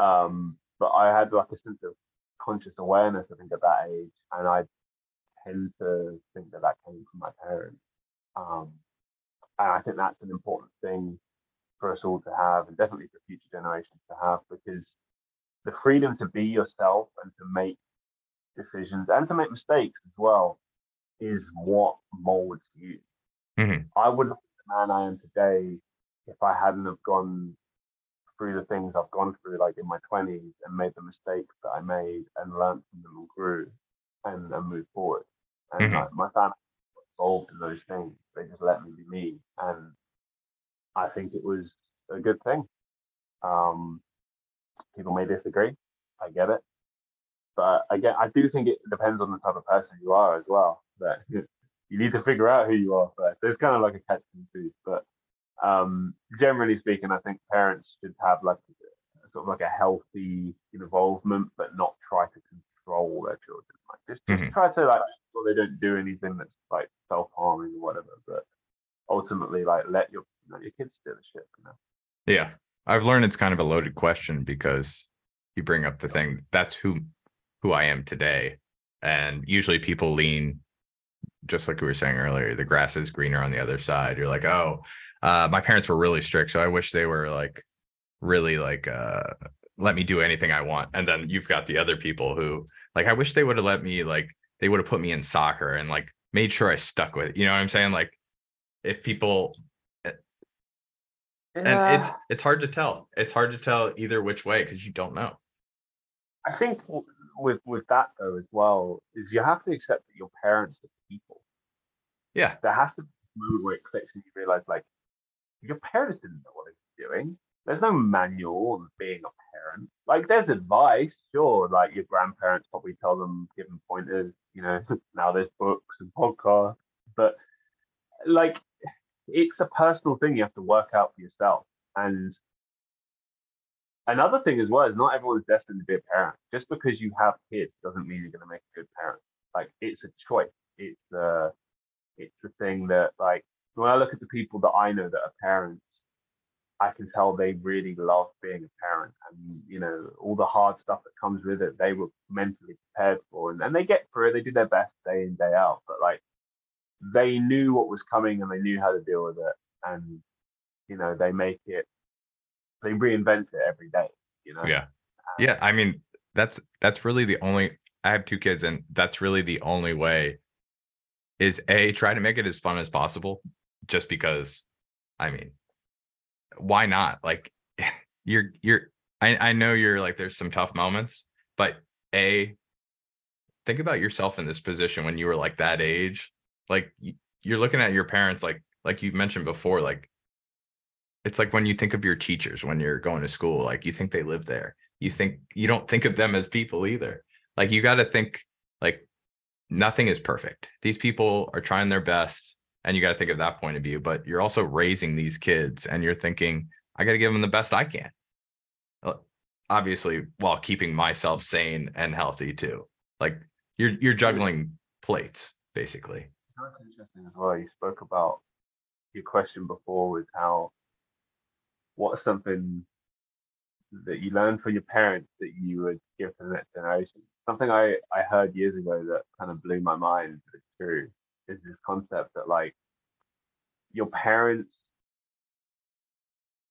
Um, but I had like a sense of conscious awareness, I think, at that age, and I tend to think that that came from my parents. Um, and I think that's an important thing for us all to have, and definitely for future generations to have, because the freedom to be yourself and to make decisions and to make mistakes as well is what molds you. Mm-hmm. I wouldn't be the man I am today if I hadn't have gone through the things I've gone through, like in my twenties, and made the mistakes that I made and learned from them and grew and, and moved forward. And mm-hmm. my family involved in those things. They just let me be me, and I think it was a good thing. Um, people may disagree. I get it, but again, I do think it depends on the type of person you are as well. That you need to figure out who you are first. There's kind of like a catch twenty two, but um, generally speaking, I think parents should have like sort of like a healthy involvement, but not try to control their children. Like just, just mm-hmm. try to like so they don't do anything that's like self harming or whatever. But ultimately, like let your you know, your kids steer the ship. You know. Yeah. I've learned it's kind of a loaded question because you bring up the thing that's who who I am today. And usually people lean just like we were saying earlier, the grass is greener on the other side. You're like, oh, uh, my parents were really strict, so I wish they were like really like uh let me do anything I want. And then you've got the other people who like I wish they would have let me like they would have put me in soccer and like made sure I stuck with it. You know what I'm saying? Like if people eh, and it's it's hard to tell. It's hard to tell either which way because you don't know. I think with with that though as well is you have to accept that your parents are people. Yeah, there has to be a moment where it clicks and you realize like your parents didn't know what they were doing. There's no manual on being a parent. Like there's advice, sure. Like your grandparents probably tell them, give them pointers. You know, now there's books and podcasts, but like it's a personal thing you have to work out for yourself. And another thing as well is not everyone's destined to be a parent. Just because you have kids doesn't mean you're going to make a good parent. Like it's a choice. It's uh, a, it's the thing that like when I look at the people that I know that are parents, I can tell they really love being a parent and you know all the hard stuff that comes with it they were mentally prepared for and, and they get through it they do their best day in day out but like they knew what was coming and they knew how to deal with it and you know they make it they reinvent it every day you know? Yeah. Yeah i mean that's that's really the only i have two kids and that's really the only way is a try to make it as fun as possible just because i mean why not? Like you're you're I, I know you're like there's some tough moments but a think about yourself in this position when you were like that age. Like you're looking at your parents like like you've mentioned before like it's like when you think of your teachers when you're going to school like you think they live there. You think you don't think of them as people either. Like you got to think like nothing is perfect. These people are trying their best and you got to think of that point of view but you're also raising these kids and you're thinking i got to give them the best i can. Uh, obviously while keeping myself sane and healthy too. Like you're you're juggling plates basically. That's interesting as well. You spoke about your question before was how what's something that you learned from your parents that you would give to the next generation. Something I, I heard years ago that kind of blew my mind, but it's true, is this concept that like your parents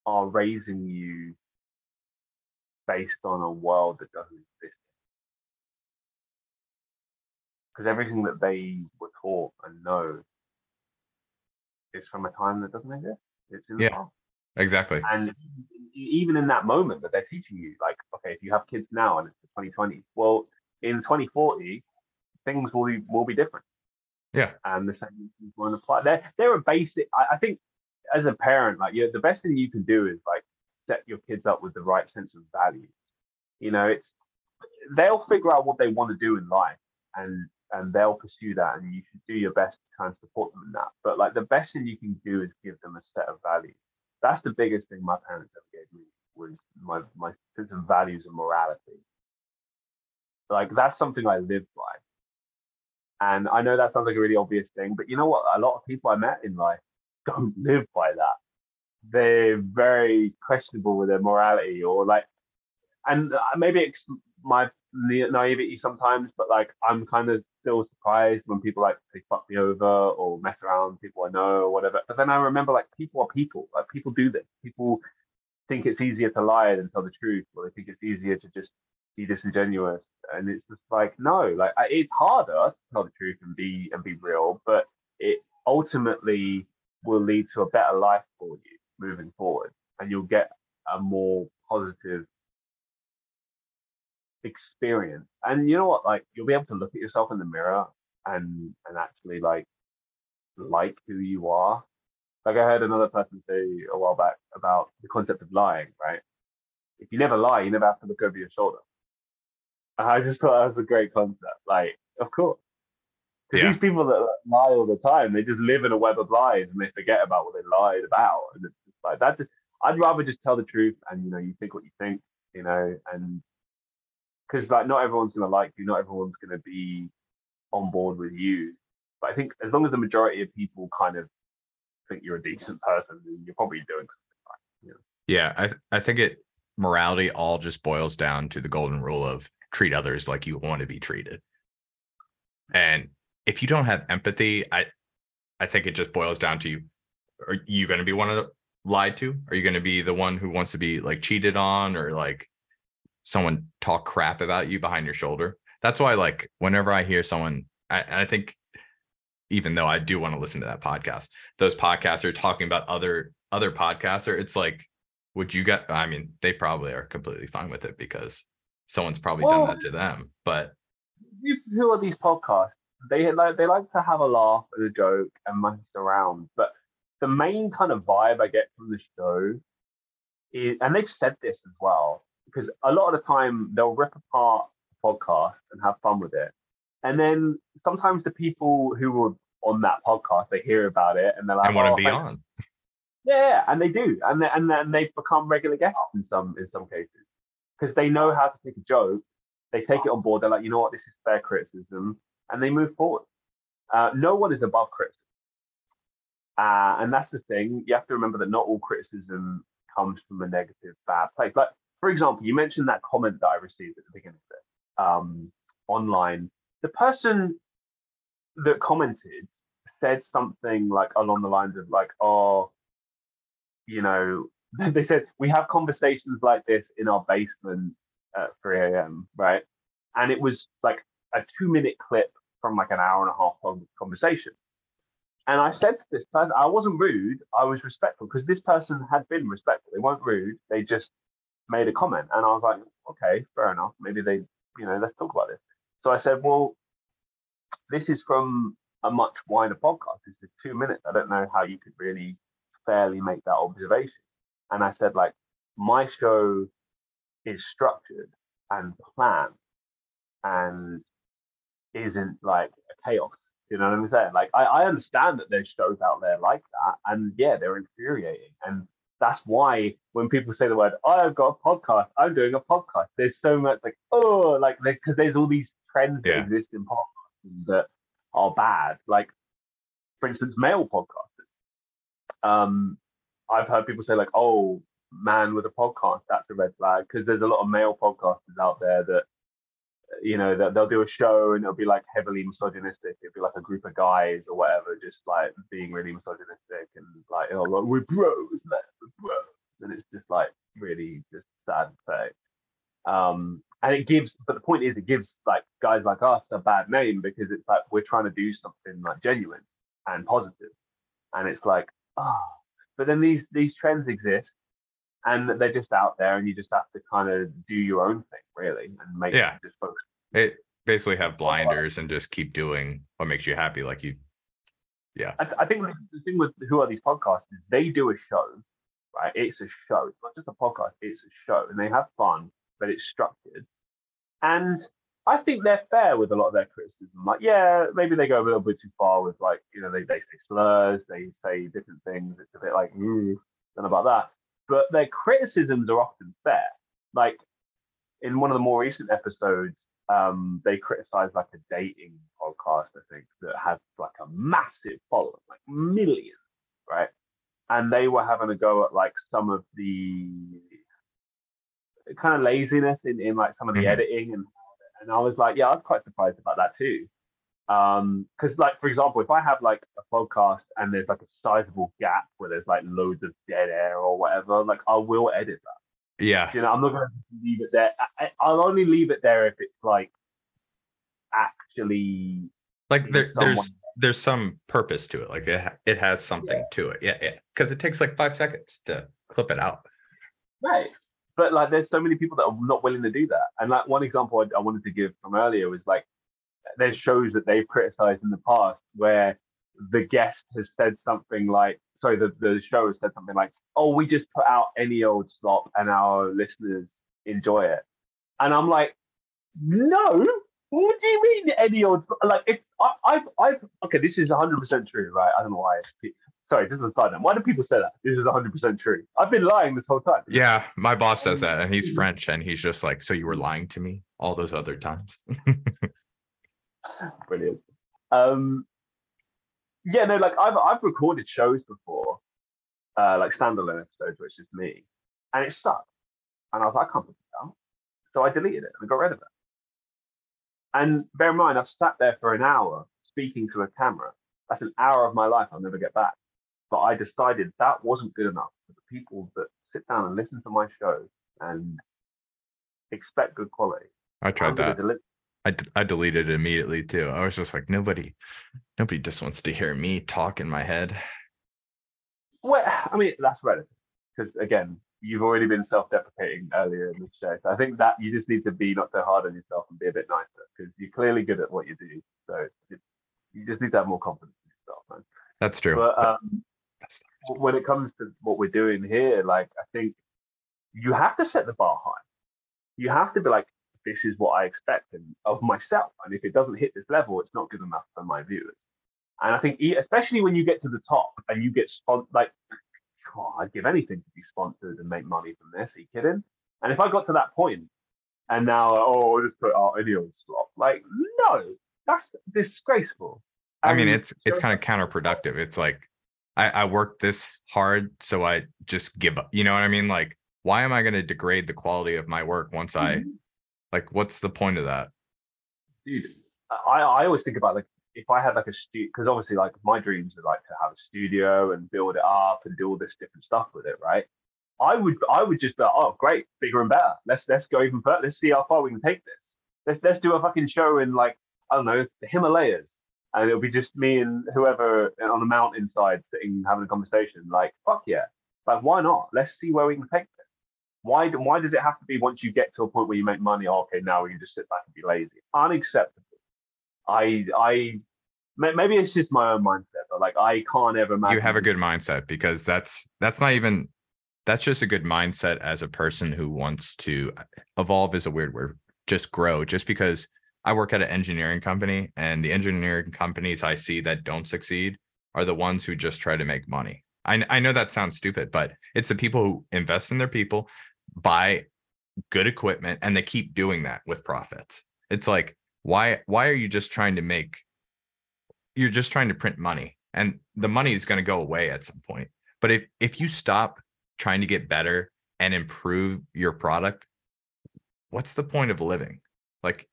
are raising you based on a world that doesn't exist because everything that they were taught and know is from a time that doesn't exist. It's in the yeah, past. exactly. And even in that moment that they're teaching you, like, okay, if you have kids now and it's the 2020s, well, in 2040, things will be will be different. Yeah. And the same won't apply. They're they're a basic. I, I think as a parent, like, you the best thing you can do is like set your kids up with the right sense of values. You know, it's they'll figure out what they want to do in life, and and they'll pursue that and you should do your best to try and support them in that but like the best thing you can do is give them a set of values that's the biggest thing my parents ever gave me was my my sense of values and morality like that's something i live by and i know that sounds like a really obvious thing but you know what a lot of people i met in life don't live by that they're very questionable with their morality or like and uh, maybe it's my naivety sometimes, but like I'm kind of still surprised when people like they fuck me over or mess around people I know or whatever. But then I remember like people are people. Like people do this. People think it's easier to lie than tell the truth, or they think it's easier to just be disingenuous. And it's just like no, like it's harder to tell the truth and be and be real, but it ultimately will lead to a better life for you moving forward, and you'll get a more positive experience. And you know what? Like you'll be able to look at yourself in the mirror and and actually like like who you are. Like I heard another person say a while back about the concept of lying, right? If you never lie, you never have to look over your shoulder. I just thought that was a great concept. Like, of course. Because yeah. these people that lie all the time, they just live in a web of lies and they forget about what they lied about. And it's just like that's just, I'd rather just tell the truth and you know, you think what you think, you know, and because like not everyone's going to like you, not everyone's going to be on board with you. But I think as long as the majority of people kind of think you're a decent person, you're probably doing something right. You know? Yeah, I I think it morality all just boils down to the golden rule of treat others like you want to be treated. And if you don't have empathy, I I think it just boils down to you are you going to be one of the lied to? Are you going to be the one who wants to be like cheated on or like someone talk crap about you behind your shoulder. That's why, like, whenever I hear someone, I, I think, even though I do want to listen to that podcast, those podcasts are talking about other other podcasts, podcaster. It's like, would you get? I mean, they probably are completely fine with it because someone's probably well, done that to them. But who are these podcasts? They like they like to have a laugh and a joke and mess around, but the main kind of vibe I get from the show is, and they've said this as well, because a lot of the time they'll rip apart a podcast and have fun with it, and then sometimes the people who were on that podcast they hear about it and they're like, I want to "Oh, be thanks on. yeah, and they do, and they, and then they've become regular guests in some in some cases because they know how to take a joke, they take it on board. They're like, you know what, this is fair criticism, and they move forward. Uh, no one is above criticism, uh, and that's the thing. You have to remember that not all criticism comes from a negative, bad place. Like, for example, you mentioned that comment that I received at the beginning of it um, online. The person that commented said something like along the lines of like, "Oh, you know," they said we have conversations like this in our basement at 3 a.m. Right, and it was like a two-minute clip from like an hour and a half long conversation. And I said to this person, I wasn't rude, I was respectful because this person had been respectful. They weren't rude, they just made a comment. And I was like, okay, fair enough. Maybe they, you know, let's talk about this. So I said, well, this is from a much wider podcast. This is two minutes. I don't know how you could really fairly make that observation. And I said, like, my show is structured and planned and isn't like a chaos. You know what I'm saying? Like, I, I understand that there's shows out there like that, and yeah, they're infuriating. And that's why when people say the word, I've got a podcast, I'm doing a podcast, there's so much like, oh, like, because there's all these trends that exist in podcasting that are bad. Like, for instance, male podcasters. Um, I've heard people say, like, oh, man with a podcast, that's a red flag, because there's a lot of male podcasters out there that you know, that they'll do a show and it'll be like heavily misogynistic. It'll be like a group of guys or whatever, just like being really misogynistic and like, oh, like, we're bros, man, we're bros. And it's just like really just sad say. Um, and it gives, but the point is, it gives like guys like us a bad name because it's like we're trying to do something like genuine and positive, and it's like, ah, but then these these trends exist, and they're just out there, and you just have to kind of do your own thing, really, and make Yeah. just focus It basically have blinders and just keep doing what makes you happy. Like you, I, th- I think the the thing with who are these podcasts is they do a show, right? It's a show. It's not just a podcast. It's a show, and they have fun, but it's structured. And I think they're fair with a lot of their criticism. Like, yeah, maybe they go a little bit too far with like, you know, they, they say slurs, they say different things. It's a bit like, ooh, don't know about that. But their criticisms are often fair. Like in one of the more recent episodes, um, they criticized like a dating podcast, I think, that had like a massive following, like millions, right? And they were having a go at like some of the kind of laziness in, in like some of the Mhm. editing and and I was like, yeah, I was quite surprised about that too. Um, because like for example, if I have like a podcast and there's like a sizable gap where there's like loads of dead air or whatever, like I will edit that. yeah, You know, I'm not going to leave it there. I, I'll only leave it there if it's like actually like there, there's there's some purpose to it. Like it it has something to it. Yeah, yeah. Because it takes like five seconds to clip it out. right. But like, there's so many people that are not willing to do that. And like one example I, I wanted to give from earlier was like, there's shows that they've criticized in the past where the guest has said something like, sorry, the, the show has said something like, oh, we just put out any old slop and our listeners enjoy it. And I'm like, no, what do you mean any old? Like, if I, I've, I've, okay, this is 100% true, right? I don't know why. Sorry, just a side note. Why do people say that? This is 100% true. I've been lying this whole time. Yeah, my boss says that, and he's French, and he's just like, "So you were lying to me all those other times?" Brilliant. Um, yeah, no, like I've I've recorded shows before, uh, like standalone episodes where it's just me, and it sucked. And I was like, I can't put it down, so I deleted it and got rid of it. And bear in mind, I've sat there for an hour speaking to a camera. That's an hour of my life I'll never get back. But I decided that wasn't good enough for the people that sit down and listen to my show and expect good quality. I I'm tried that. deli- I, d- I deleted it immediately too. I was just like, nobody, nobody just wants to hear me talk in my head. Well, I mean, that's relative because again, you've already been self-deprecating earlier in the show. So I think that you just need to be not so hard on yourself and be a bit nicer because you're clearly good at what you do. So it, you just need to have more confidence in yourself, man. That's true. But um, when it comes to what we're doing here, like I think you have to set the bar high. you have to be like, this is what I expect of myself. And if it doesn't hit this level, it's not good enough for my viewers. And I think, especially when you get to the top and you get spon- like, oh, I'd give anything to be sponsored and make money from this. Are you kidding? And if I got to that point and now, oh, I'll just put out any old slot, like, no, that's disgraceful. I mean, it's it's kind of counterproductive. It's like I, I work this hard, so I just give up. You know what I mean? Like, why am I going to degrade the quality of my work once I mm-hmm. like? What's the point of that? Dude, I I always think about like if I had like a studio, because obviously like my dreams are like to have a studio and build it up and do all this different stuff with it, right? I would I would just be like, oh great, bigger and better. Let's let's go even further. Let's see how far we can take this. Let's let's do a fucking show in like I don't know the Himalayas, and it'll be just me and whoever uh, on the mountainside sitting having a conversation. Like fuck yeah, like why not? Let's see where we can take this. Why why does it have to be once you get to a point where you make money? Oh, okay, now we can just sit back and be lazy. Unacceptable. I I maybe it's just my own mindset, but like I can't ever imagine. You have a good mindset because that's that's not even that's just a good mindset as a person who wants to uh, evolve is a weird word. Just grow. Just because I work at an engineering company and the engineering companies I see that don't succeed are the ones who just try to make money. I I know that sounds stupid, but it's the people who invest in their people, buy good equipment, and they keep doing that with profits. It's like why why are you just trying to make you're just trying to print money and the money is going to go away at some point but if if you stop trying to get better and improve your product what's the point of living like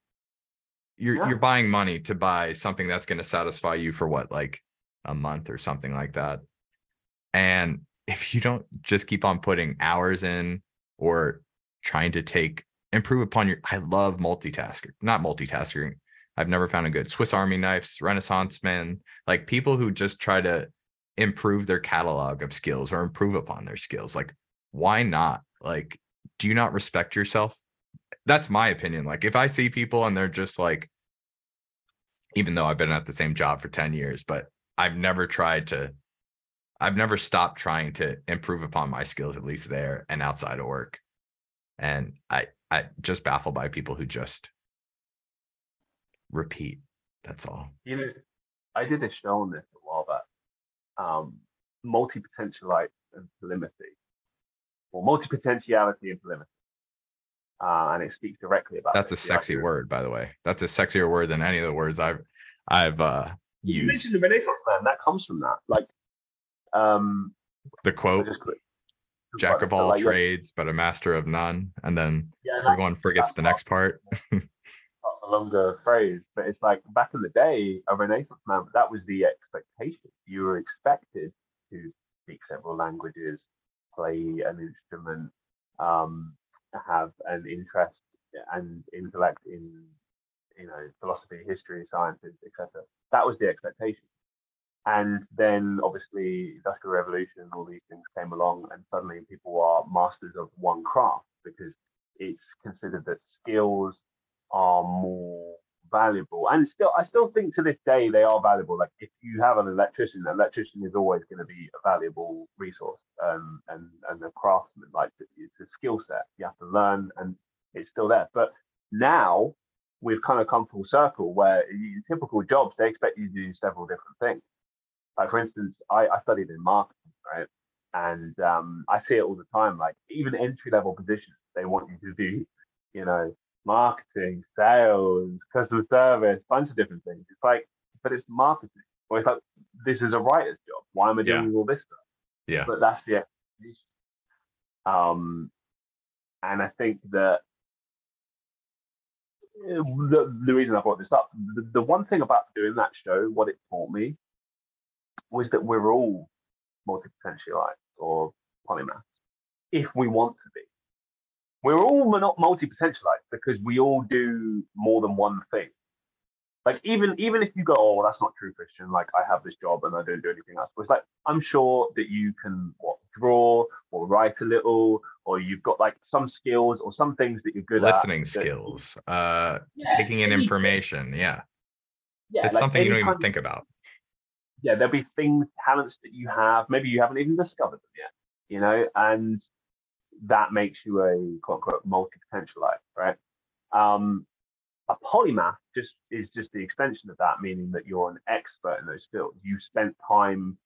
you're yeah. you're buying money to buy something that's going to satisfy you for what like a month or something like that. And if you don't just keep on putting hours in or trying to take improve upon your i love multitasking not multitasking i've never found a good swiss army knives renaissance men like people who just try to improve their catalog of skills or improve upon their skills like why not? Like do you not respect yourself that's my opinion like if i see people and they're just like even though i've been at the same job for 10 years but i've never tried to i've never stopped trying to improve upon my skills at least there and outside of work and i I just baffled by people who just repeat. That's all. You know, I did a show on this a while back. Um, multi-potentialite and polymathy, or multi-potentiality and polymathy. Uh, and it speaks directly about. That's a sexy word, by the way. That's a sexier word than any of the words I've I've uh, used. You mentioned the Renaissance man. That comes from that. Like, um, the quote jack of all like, trades, yeah. but a master of none. And then yeah, everyone forgets the next part. a longer phrase, but it's like back in the day, a Renaissance man, that was the expectation. You were expected to speak several languages, play an instrument, um, have an interest and intellect in you know philosophy, history, sciences, etc. That was the expectation. And then obviously industrial revolution, all these things came along, and suddenly people are masters of one craft because it's considered that skills are more valuable. And still, I still think to this day they are valuable. Like if you have an electrician, an electrician is always going to be a valuable resource. Um, and and a craftsman, like it's a skill set you have to learn, and it's still there. But now we've kind of come full circle where in typical jobs they expect you to do several different things. Like for instance, I, I studied in marketing, right? And um, I see it all the time. Like even entry level positions, they want you to do, you know, marketing, sales, customer service, bunch of different things. It's like, but it's marketing. Or it's like this is a writer's job. Why am I doing yeah. all this stuff? Yeah. But that's the explanation. Um, and I think that the, the reason I brought this up, the, the one thing about doing that show, what it taught me was that we're all multi-potentialites or polymaths if we want to be. We're all not multi-potentialites because we all do more than one thing. Like even even if you go, oh, that's not true, Christian. Like I have this job and I don't do anything else. But it's like I'm sure that you can what draw or write a little, or you've got like some skills or some things that you're good listening at. Listening skills, uh, yeah, taking in information. Yeah, yeah, it's like something you don't even think about yeah, there'll be things, talents that you have, maybe you haven't even discovered them yet, you know, and that makes you a quote unquote multi-potentialite, right? Um, a polymath just is just the extension of that, meaning that you're an expert in those fields. You've spent time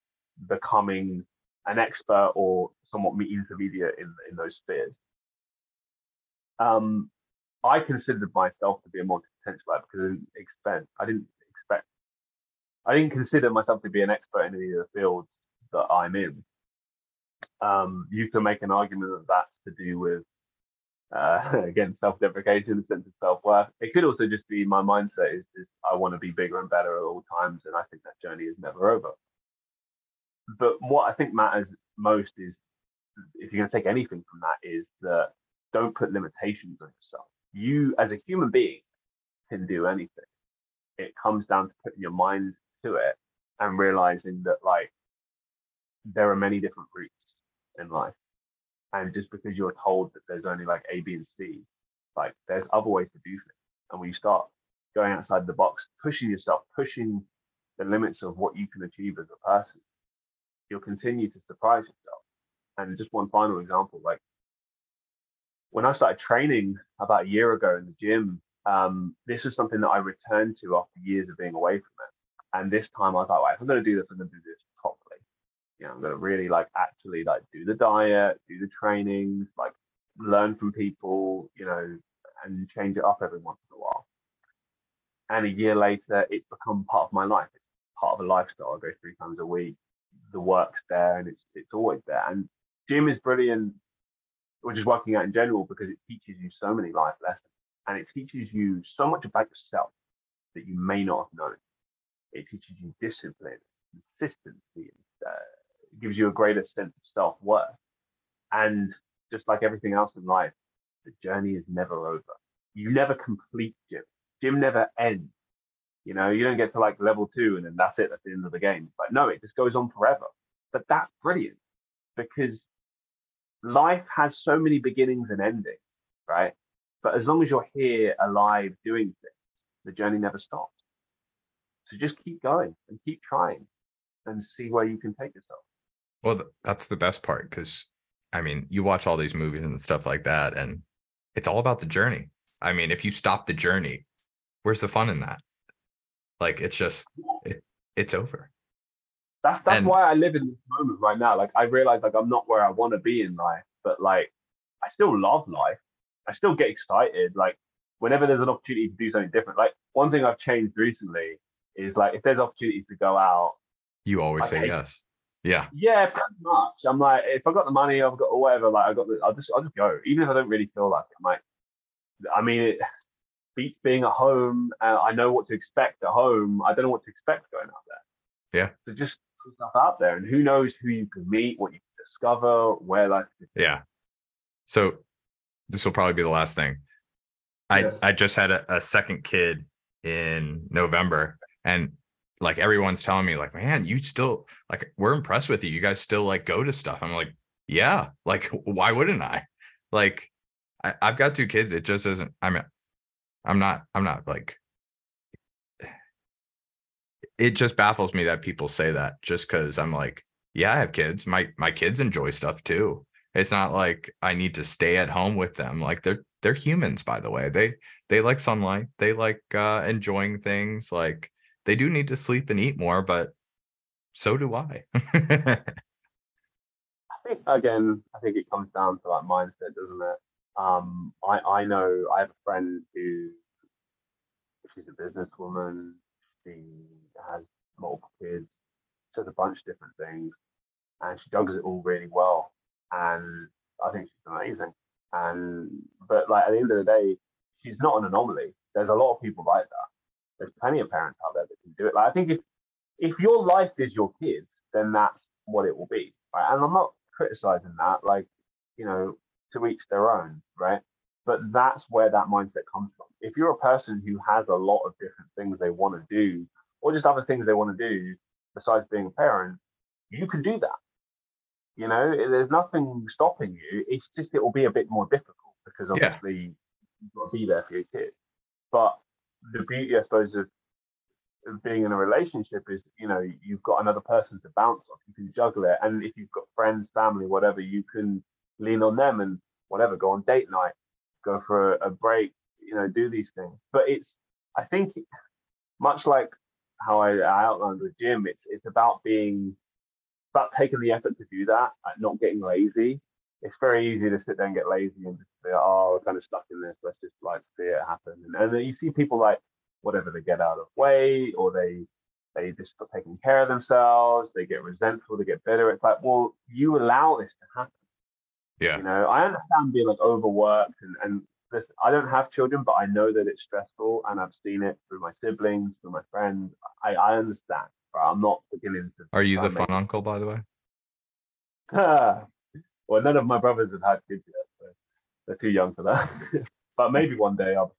becoming an expert or somewhat intermediate in, in those spheres. Um, I considered myself to be a multi-potentialite because I didn't expect, I didn't expect, I didn't consider myself to be an expert in any of the fields that I'm in. Um, you can make an argument that that's to do with uh, again, self-deprecation, sense of self-worth. It could also just be my mindset is, is I want to be bigger and better at all times, and I think that journey is never over. But what I think matters most is, if you're going to take anything from that, is that don't put limitations on yourself. You, as a human being, can do anything. It comes down to putting your mind to it and realizing that, like, there are many different routes in life and just because you're told that there's only like A, B, and C, like there's other ways to do things. And when you start going outside the box, pushing yourself, pushing the limits of what you can achieve as a person, you'll continue to surprise yourself. And just one final example, like when I started training about a year ago in the gym, um, this was something that I returned to after years of being away from it. And this time I was like, right, if I'm going to do this, I'm going to do this you know, I'm gonna really like actually like do the diet, do the trainings, like learn from people, you know, and change it up every once in a while. And a year later, it's become part of my life. It's part of a lifestyle. I go three times a week. The work's there, and it's it's always there. And gym is brilliant, or just working out in general, because it teaches you so many life lessons, and it teaches you so much about yourself that you may not have known. It teaches you discipline, consistency, and uh, gives you a greater sense of self worth. And just like everything else in life, the journey is never over. You never complete gym. Gym never ends. You know, you don't get to like level two and then that's it, that's the end of the game. But no, it just goes on forever. But that's brilliant because life has so many beginnings and endings, right? But as long as you're here alive doing things, the journey never stops. So just keep going and keep trying and see where you can take yourself. Well, that's the best part because I mean, you watch all these movies and stuff like that, and it's all about the journey. I mean, if you stop the journey, where's the fun in that? Like, it's just, it, it's over. That's that's and, why I live in this moment right now. Like, I realize like I'm not where I want to be in life, but like, I still love life. I still get excited. Like, whenever there's an opportunity to do something different. Like, one thing I've changed recently is like, if there's opportunities to go out, you always I say yes. Yeah. Yeah, pretty much. I'm like, if I got the money, I've got whatever. Like, I got the, I'll just, I'll just go, even if I don't really feel like it. I'm like, I mean, it beats being at home. Uh, I know what to expect at home. I don't know what to expect going out there. Yeah. So just put stuff out there, and who knows who you can meet, what you can discover, where life. Yeah. So this will probably be the last thing. I yeah. I just had a, a second kid in November, and like everyone's telling me like man you still like we're impressed with you. You guys still like go to stuff. I'm like yeah like why wouldn't i? Like I, i've got two kids. It just isn't i'm i'm not i'm not like it just baffles me that people say that just because i'm like yeah i have kids. My my kids enjoy stuff too. It's not like i need to stay at home with them. Like they're they're humans by the way. They they like sunlight. They like uh enjoying things. Like they do need to sleep and eat more, but so do I. I think again, I think it comes down to like mindset, doesn't it? Um, I I know I have a friend who she's a businesswoman. She has multiple kids, does a bunch of different things, and she juggles it all really well. And I think she's amazing. And but like at the end of the day, she's not an anomaly. There's a lot of people like that there's plenty of parents out there that can do it. Like I think if if your life is your kids, then that's what it will be. Right. And I'm not criticizing that, like, you know, to each their own, right? But that's where that mindset comes from. If you're a person who has a lot of different things they want to do, or just other things they want to do besides being a parent, you can do that. You know, there's nothing stopping you. It's just it will be a bit more difficult because obviously yeah. you've got to be there for your kids. But the beauty, I suppose, of, being in a relationship is, you know, you've got another person to bounce off. You can juggle it, and if you've got friends, family, whatever, you can lean on them and whatever, go on date night, go for a, a break, you know, do these things. But it's, I think, much like how I, I outlined with gym, it's it's about being, about taking the effort to do that, uh, not getting lazy. It's very easy to sit there and get lazy and just say, oh, we're kind of stuck in this. Let's just like see it happen. And, and then you see people like whatever they get out of way or they they just stop taking care of themselves, they get resentful, they get bitter. It's like, well, you allow this to happen. Yeah. You know, I understand being like overworked and, and this I don't have children, but I know that it's stressful and I've seen it through my siblings, through my friends. I, I understand. But I'm not beginning to Are you the fun uncle, by the way? Ah. Well, none of my brothers have had kids yet, so they're too young for that. but maybe one day I'll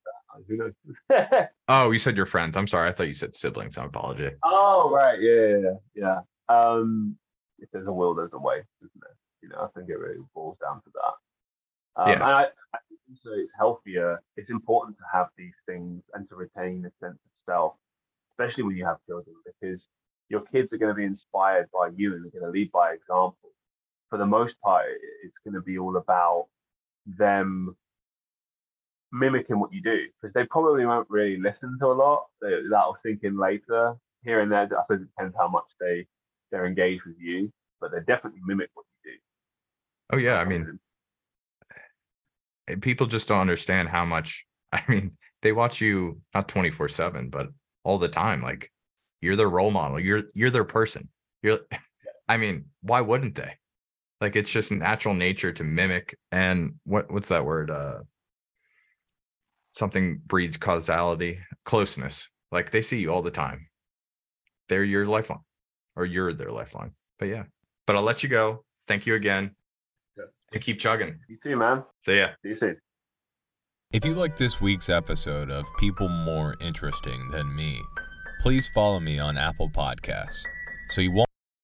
who knows? oh, you said your friends. I'm sorry. I thought you said siblings. I apologize. Oh, right. Yeah, yeah, yeah. Um, if there's a will, there's a way, isn't there? You know, I think it really boils down to that. Um, yeah. And I, I think also it's healthier. It's important to have these things and to retain a sense of self, especially when you have children, because your kids are going to be inspired by you and they're going to lead by example. For the most part, it's going to be all about them mimicking what you do because they probably won't really listen to a lot. They, that'll sink in later here and there. I suppose it depends how much they they're engaged with you, but they definitely mimic what you do. Oh yeah, I mean, eh, people just don't understand how much. I mean, they watch you not twenty four seven, but all the time. Like you're their role model. You're you're their person. You're. I mean, why wouldn't they? Like it's just natural nature to mimic. And what what's that word? Uh, something breeds causality, closeness. Like they see you all the time. They're your lifeline, or you're their lifeline. But yeah, but I'll let you go. Thank you again. yeah. And keep chugging. You too, man. See ya. See you soon. If you like this week's episode of People More Interesting Than Me, please follow me on Apple Podcasts so you won't